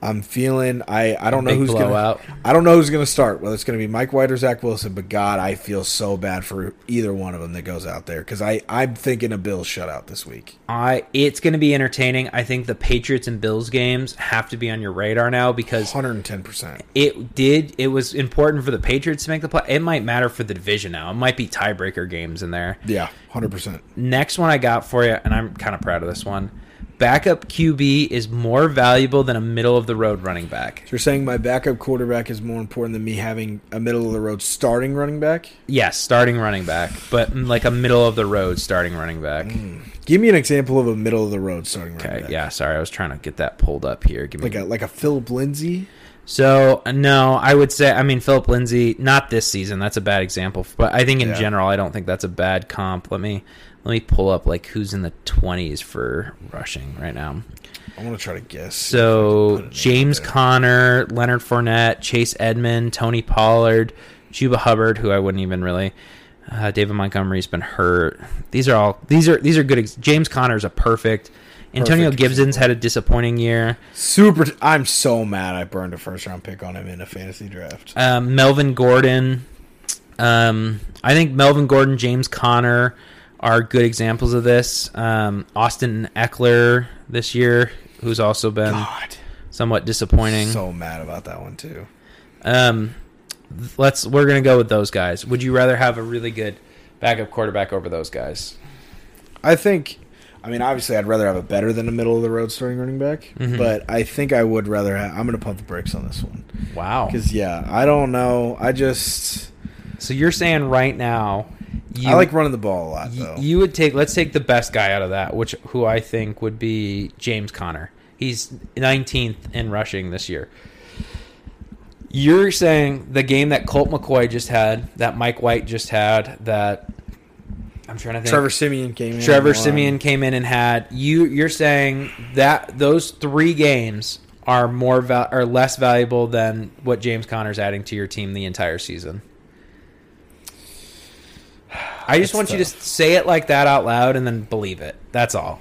I'm feeling I I don't know big who's blowout. gonna I don't know who's gonna start. Whether it's gonna be Mike White or Zach Wilson, but God, I feel so bad for either one of them that goes out there because I I'm thinking a Bills shutout this week. I it's going to be entertaining. I think the Patriots and Bills games have to be on your radar now because 110. percent it did it was important for the Patriots to make the play. It might matter for the division now. It might be tiebreaker games in there. Yeah, 100. percent Next one I got for you, and I'm kind of proud of this one. Backup QB is more valuable than a middle of the road running back. You're saying my backup quarterback is more important than me having a middle of the road starting running back? Yes, starting running back, but mm, like a middle of the road starting running back. Mm. Give me an example of a middle of the road starting running Okay, back. yeah, sorry, I was trying to get that pulled up here. Give me Like a like a Philip Lindsay. So uh, no, I would say I mean Philip Lindsay, not this season. That's a bad example, but I think in Yeah. general, I don't think that's a bad comp. Let me let me pull up like who's in the twenties for rushing right now. I want to try to guess. So James Conner, Leonard Fournette, Chase Edmond, Tony Pollard, Chuba Hubbard, who I wouldn't even really. Uh, David Montgomery's been hurt. These are all these are these are good. Ex- James Conner's a perfect. Antonio Perfect Gibson's had a disappointing year. Super. I'm so mad I burned a first round pick on him in a fantasy draft. Um, Melvin Gordon. Um, I think Melvin Gordon, James Conner are good examples of this. Um, Austin Ekeler this year, who's also been God, somewhat disappointing. so mad about that one too. Um, let's we're gonna go with those guys. Would you rather have a really good backup quarterback over those guys? I think. I mean, obviously, I'd rather have a better than a middle of the road starting running back, Mhm. but I think I would rather have. I'm going to pump the brakes on this one Wow. because yeah, I don't know. I just So you're saying right now, you I like running the ball a lot though. you would take let's take the best guy out of that, which who I think would be James Conner. He's 19th in rushing this year. You're saying the game that Colt McCoy just had, that Mike White just had, that I'm trying to think. Trevor Siemian came in. Trevor. Siemian came in and had you. You're saying that those three games are more val- are less valuable than what James Conner's adding to your team the entire season. I just That's want you to say it like that out loud and then believe it. That's all.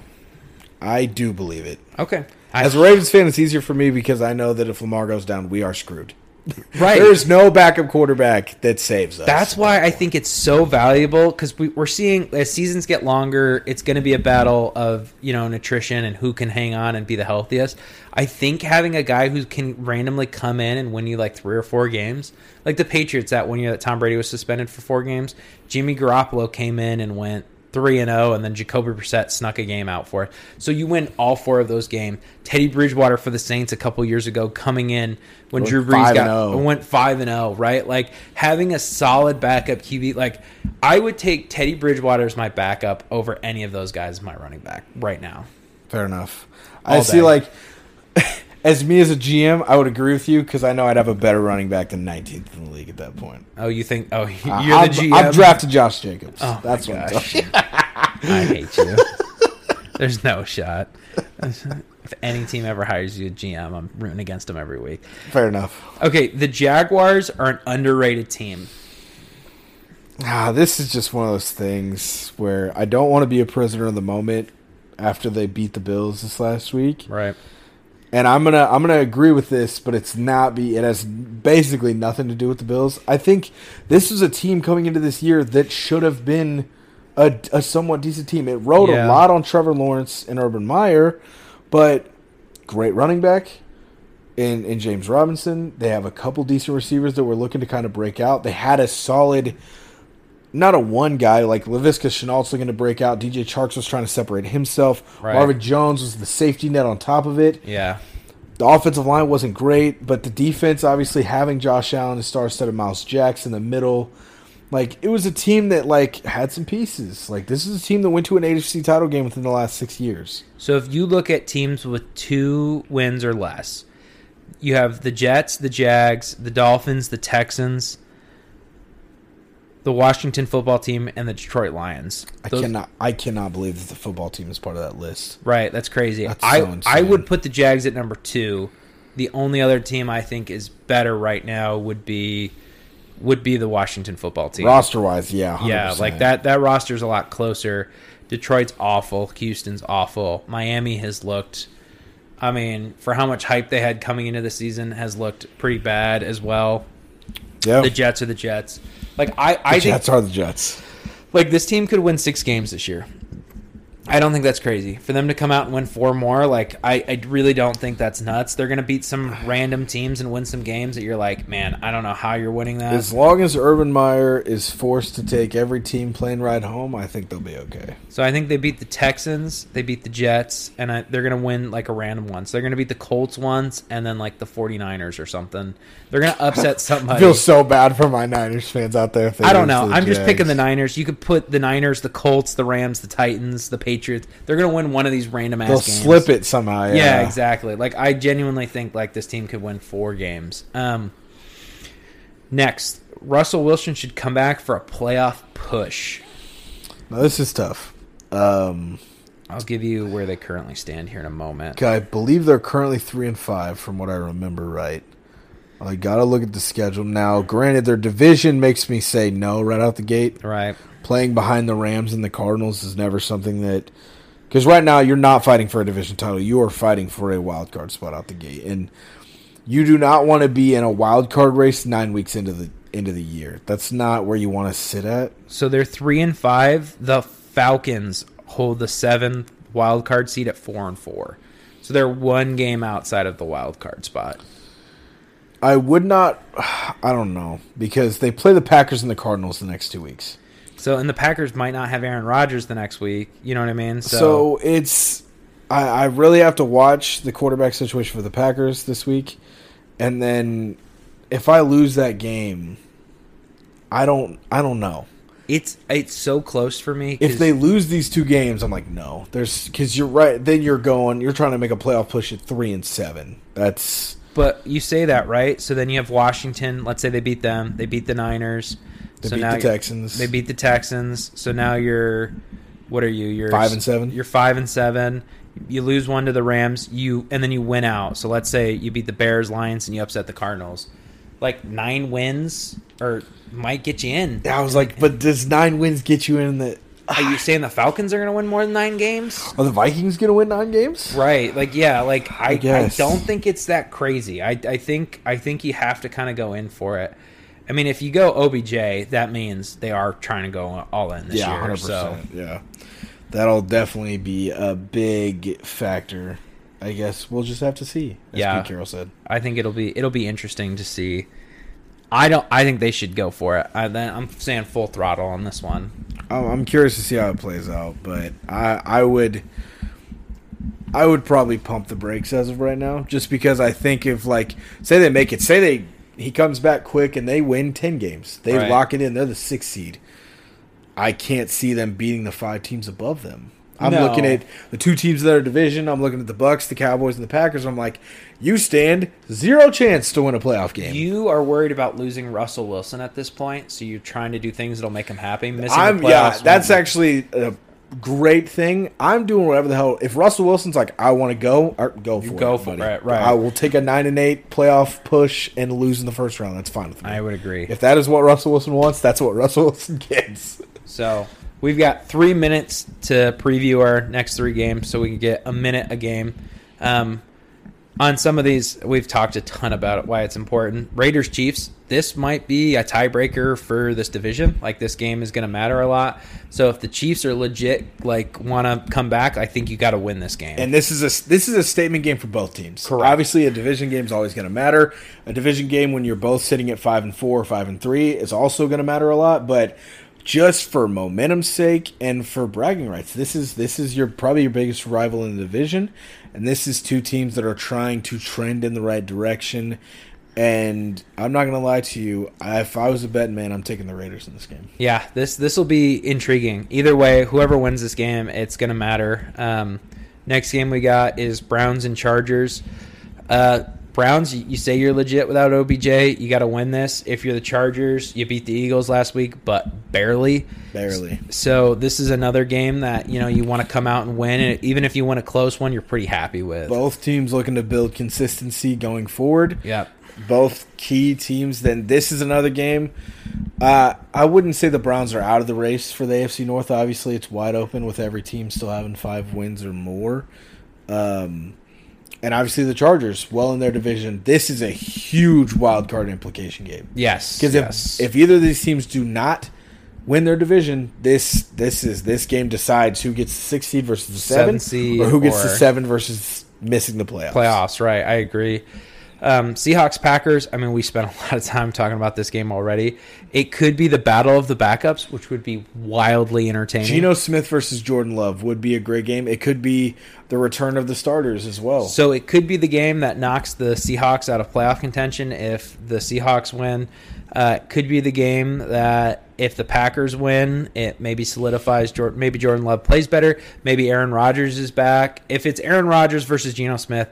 I do believe it. Okay. I, As a Ravens fan, it's easier for me because I know that if Lamar goes down, we are screwed. right. There is no backup quarterback that saves us. That's why I think it's so valuable because we, we're seeing as seasons get longer, it's going to be a battle of you know nutrition and who can hang on and be the healthiest. I think having a guy who can randomly come in and win you like three or four games, like the Patriots that one year that Tom Brady was suspended for four games, Jimmy Garoppolo came in and went three and zero, and then Jacoby Brissett snuck a game out for it. So you win all four of those games. Teddy Bridgewater for the Saints a couple years ago coming in when Went Drew Brees got 0. went five and zero, right? Like having a solid backup QB. Like I would take Teddy Bridgewater as my backup over any of those guys as my running back right now. fair enough. All I see. Like, as me as a GM, I would agree with you because I know I'd have a better running back than 19th in the league at that point. Oh, you think? Oh, you're Uh, the GM. I've drafted Josh Jacobs. Oh, That's what I'm. I hate you. There's no shot. If any team ever hires you a GM, I'm rooting against them every week. Fair enough. Okay, the Jaguars are an underrated team. Ah, this is just one of those things where I don't want to be a prisoner of the moment after they beat the Bills this last week. Right. And I'm gonna I'm gonna agree with this, but it's not be it has basically nothing to do with the Bills. I think this was a team coming into this year that should have been a, a somewhat decent team. It rode Yeah. a lot on Trevor Lawrence and Urban Meyer, but great running back in in James Robinson. They have a couple decent receivers that were looking to kind of break out. They had a solid. Not a one guy like Laviska Shenault's looking to break out. DJ Charks was trying to separate himself. Right. Marvin Jones was the safety net on top of it. Yeah. The offensive line wasn't great, but the defense, obviously having Josh Allen as star instead of Myles Jacks in the middle, like it was a team that like had some pieces. Like this is a team that went to an AFC title game within the last six years. So if you look at teams with two wins or less, you have the Jets, the Jags, the Dolphins, the Texans, the Washington football team, and the Detroit Lions. I cannot, I cannot believe that the football team is part of that list. Right, that's crazy. That's I so I would put the Jags at number two. The only other team I think is better right now would be would be the Washington football team. Roster wise, yeah, 100%. Yeah, like that that roster's a lot closer. Detroit's awful, Houston's awful. Miami has looked I mean, for how much hype they had coming into the season has looked pretty bad as well. Yeah, The Jets are the Jets. Like I the I think Jets are the Jets. like this team could win 6 games this year. I don't think that's crazy for them to come out and win four more. Like I, I really don't think that's nuts. They're gonna beat some random teams and win some games that you're like, man, I don't know how you're winning that. As long as Urban Meyer is forced to take every team plane ride home, I think they'll be okay. So I think they beat the Texans, they beat the Jets, and I, they're gonna win like a random one. So they're gonna beat the Colts once, and then like the 49ers or something. They're gonna upset somebody. I feel so bad for my Niners fans out there. I don't know. I'm just picking the Niners. You could put the Niners, the Colts, the Rams, the Titans, the Patriots. They're gonna win one of these random ass They'll games. slip it somehow. Yeah, Yeah. exactly. Like I genuinely think like this team could win four games. Um, next, Russell Wilson should come back for a playoff push. Now, this is tough. Um, I'll give you where they currently stand here in a moment. I believe they're currently three and five, from what I remember. Right. I got to look at the schedule now. Granted, their division makes me say no right out the gate. Right. Playing behind the Rams and the Cardinals is never something that because right now you're not fighting for a division title. You are fighting for a wild card spot out the gate, and you do not want to be in a wild card race nine weeks into the into the year. That's not where you want to sit at. So they're three and five. The Falcons hold the seventh wild card seat at four and four. So they're one game outside of the wild card spot. I would not. I don't know because they play the Packers and the Cardinals the next two weeks. So and the Packers might not have Aaron Rodgers the next week. You know what I mean? So, so it's I, I really have to watch the quarterback situation for the Packers this week, and then if I lose that game, I don't I don't know. it's it's so close for me. If they lose these two games, I'm like no. There's because you're right. Then you're going. You're trying to make a playoff push at three and seven. That's But you say that right. So then you have Washington. Let's say they beat them. They beat the Niners. they so beat the Texans. They beat the Texans. So now you're what are you? You're Five and seven? You're five and seven. You lose one to the Rams. You and then you win out. So let's say you beat the Bears, Lions, and you upset the Cardinals. Like nine wins or might get you in. I was like, but does nine wins get you in the? Are you saying the Falcons are going to win more than nine games? Are the Vikings gonna win nine games? Right. Like yeah. Like I, I, guess. don't think it's that crazy. I, I think I think you have to kind of go in for it. I mean, if you go OBJ, that means they are trying to go all in this yeah, year. hundred So. Yeah, that'll definitely be a big factor. I guess we'll just have to see. As Yeah. Pete Carroll said. I think it'll be it'll be interesting to see. I don't. I think they should go for it. I, I'm saying full throttle on this one. I'm curious to see how it plays out, but I I would I would probably pump the brakes as of right now, just because I think if like say they make it, say they he comes back quick and they win ten games, they Right. lock it in, they're the sixth seed. I can't see them beating the five teams above them. I'm No. looking at the two teams in their division. I'm looking at the Bucs, the Cowboys, and the Packers. I'm like, you stand zero chance to win a playoff game. You are worried about losing Russell Wilson at this point, so you're trying to do things that'll make him happy. Missing I'm the yeah, playoffs that's actually a great thing. I'm doing whatever the hell. If Russell Wilson's like, I want to go, or go for go it, for buddy. it, right. I will take a nine and eight playoff push and lose in the first round. That's fine with me. I would agree. if that is what Russell Wilson wants, that's what Russell Wilson gets. So we've got three minutes to preview our next three games, so we can get a minute a game. Um, on some of these, we've talked a ton about it, why it's important. Raiders Chiefs. This might be a tiebreaker for this division. Like this game is going to matter a lot. So if the Chiefs are legit, like want to come back, I think you got to win this game. And this is a this is a statement game for both teams. Correct. Obviously, a division game is always going to matter. A division game when you're both sitting at five and four, or five and three, is also going to matter a lot. But just for momentum's sake and for bragging rights, this is this is your probably your biggest rival in the division, and this is two teams that are trying to trend in the right direction. And I'm not to lie to you. If I was a betting man, I'm taking the Raiders in this game. Yeah, this this will be intriguing. Either way, whoever wins this game, it's to matter. Um, next game we got is Browns and Chargers. Uh, Browns, you, you say you're legit without OBJ. You got to win this. If you're the Chargers, you beat the Eagles last week, but barely. Barely. So this is another game that you know you want to come out and win, and even if you win a close one, you're pretty happy with. Both teams looking to build consistency going forward. Yep. both key teams. Then this is another game. Uh, I wouldn't say the Browns are out of the race for the AFC North. Obviously, it's wide open with every team still having five wins or more. Um, and obviously, the Chargers, well in their division. This is a huge wild card implication game Yes. because yes. if if either of these teams do not win their division. This this is this game decides who gets the six seed versus the seven, Seven seed or who gets the seven versus missing the playoffs. playoffs, right? I agree. Um, Seahawks Packers. I mean, we spent a lot of time talking about this game already. It could be the battle of the backups, which would be wildly entertaining. Geno Smith versus Jordan Love would be a great game. It could be the return of the starters as well. So it could be the game that knocks the Seahawks out of playoff contention if the Seahawks win. Uh, could be the game that if the Packers win, it maybe solidifies. Jordan, maybe Jordan Love plays better. Maybe Aaron Rodgers is back. If it's Aaron Rodgers versus Geno Smith,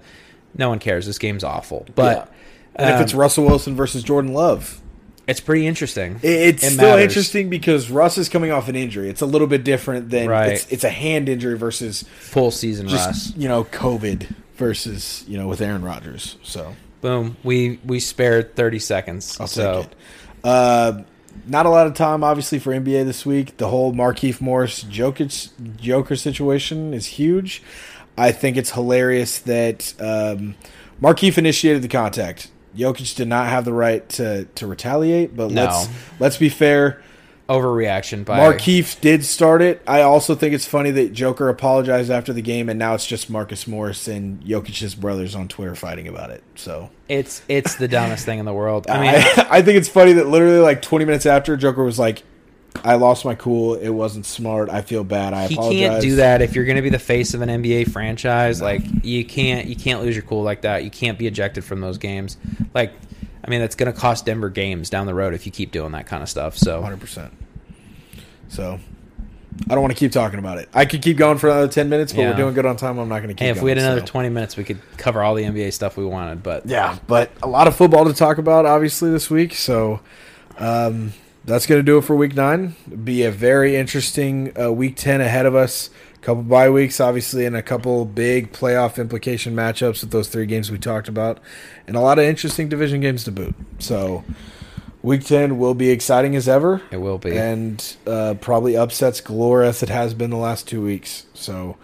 no one cares. This game's awful. But and if it's um, Russell Wilson versus Jordan Love, it's pretty interesting. it's It still matters. interesting because Russ is coming off an injury. It's a little bit different than Right. it's, it's a hand injury versus Full season just Russ. you know COVID versus you know with Aaron Rodgers. So Boom. We we spared thirty seconds. I'll so take it. Uh, not a lot of time, obviously, for NBA this week. The whole Markieff Morris Jokic Joker situation is huge. I think it's hilarious that um, Markieff initiated the contact. Jokic did not have the right to, to retaliate, but No. let's let's be fair. overreaction by Markieff did start it. I also think it's funny that Joker apologized after the game, and now it's just Marcus Morris and Jokic's brothers on Twitter fighting about it. So it's it's the dumbest thing in the world. I I mean, I, think it's funny that literally like 20 minutes after Joker was like, "I lost my cool. It wasn't smart. I feel bad. I he apologize." can't do that if you're going to be the face of an NBA franchise. Like you can't you can't lose your cool like that. You can't be ejected from those games. Like I mean, that's going to cost Denver games down the road if you keep doing that kind of stuff. So 100. percent So I don't want to keep talking about it. I could keep going for another 10 minutes, but Yeah. we're doing good on time. I'm not going to keep. hey, if going, we had another so. 20 minutes, we could cover all the NBA stuff we wanted. But Yeah, but a lot of football to talk about, obviously, this week. So um, that's going to do it for week nine. Be a very interesting uh, week 10 ahead of us. A couple bye weeks, obviously, and a couple big playoff implication matchups with those three games we talked about, and a lot of interesting division games to boot. So week 10 will be exciting as ever. it will be. And uh, probably upsets galore as it has been the last two weeks. So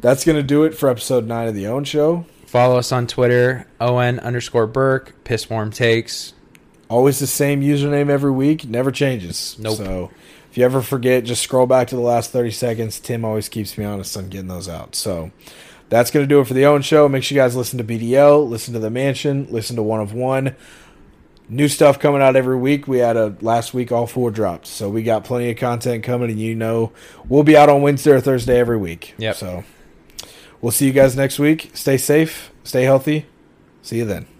that's going to do it for episode nine of the Own Show. Follow us on Twitter, on underscore Burke, piss warm takes. Always the same username every week, never changes. Nope. So if you ever forget, just scroll back to the last 30 seconds. Tim always keeps me honest on getting those out. So that's going to do it for the Owen Show. Make sure you guys listen to BDL, listen to The Mansion, listen to One of One. New stuff coming out every week. We had a last week, all four dropped. So we got plenty of content coming, and you know we'll be out on Wednesday or Thursday every week. Yep. So we'll see you guys next week. Stay safe, stay healthy. See you then.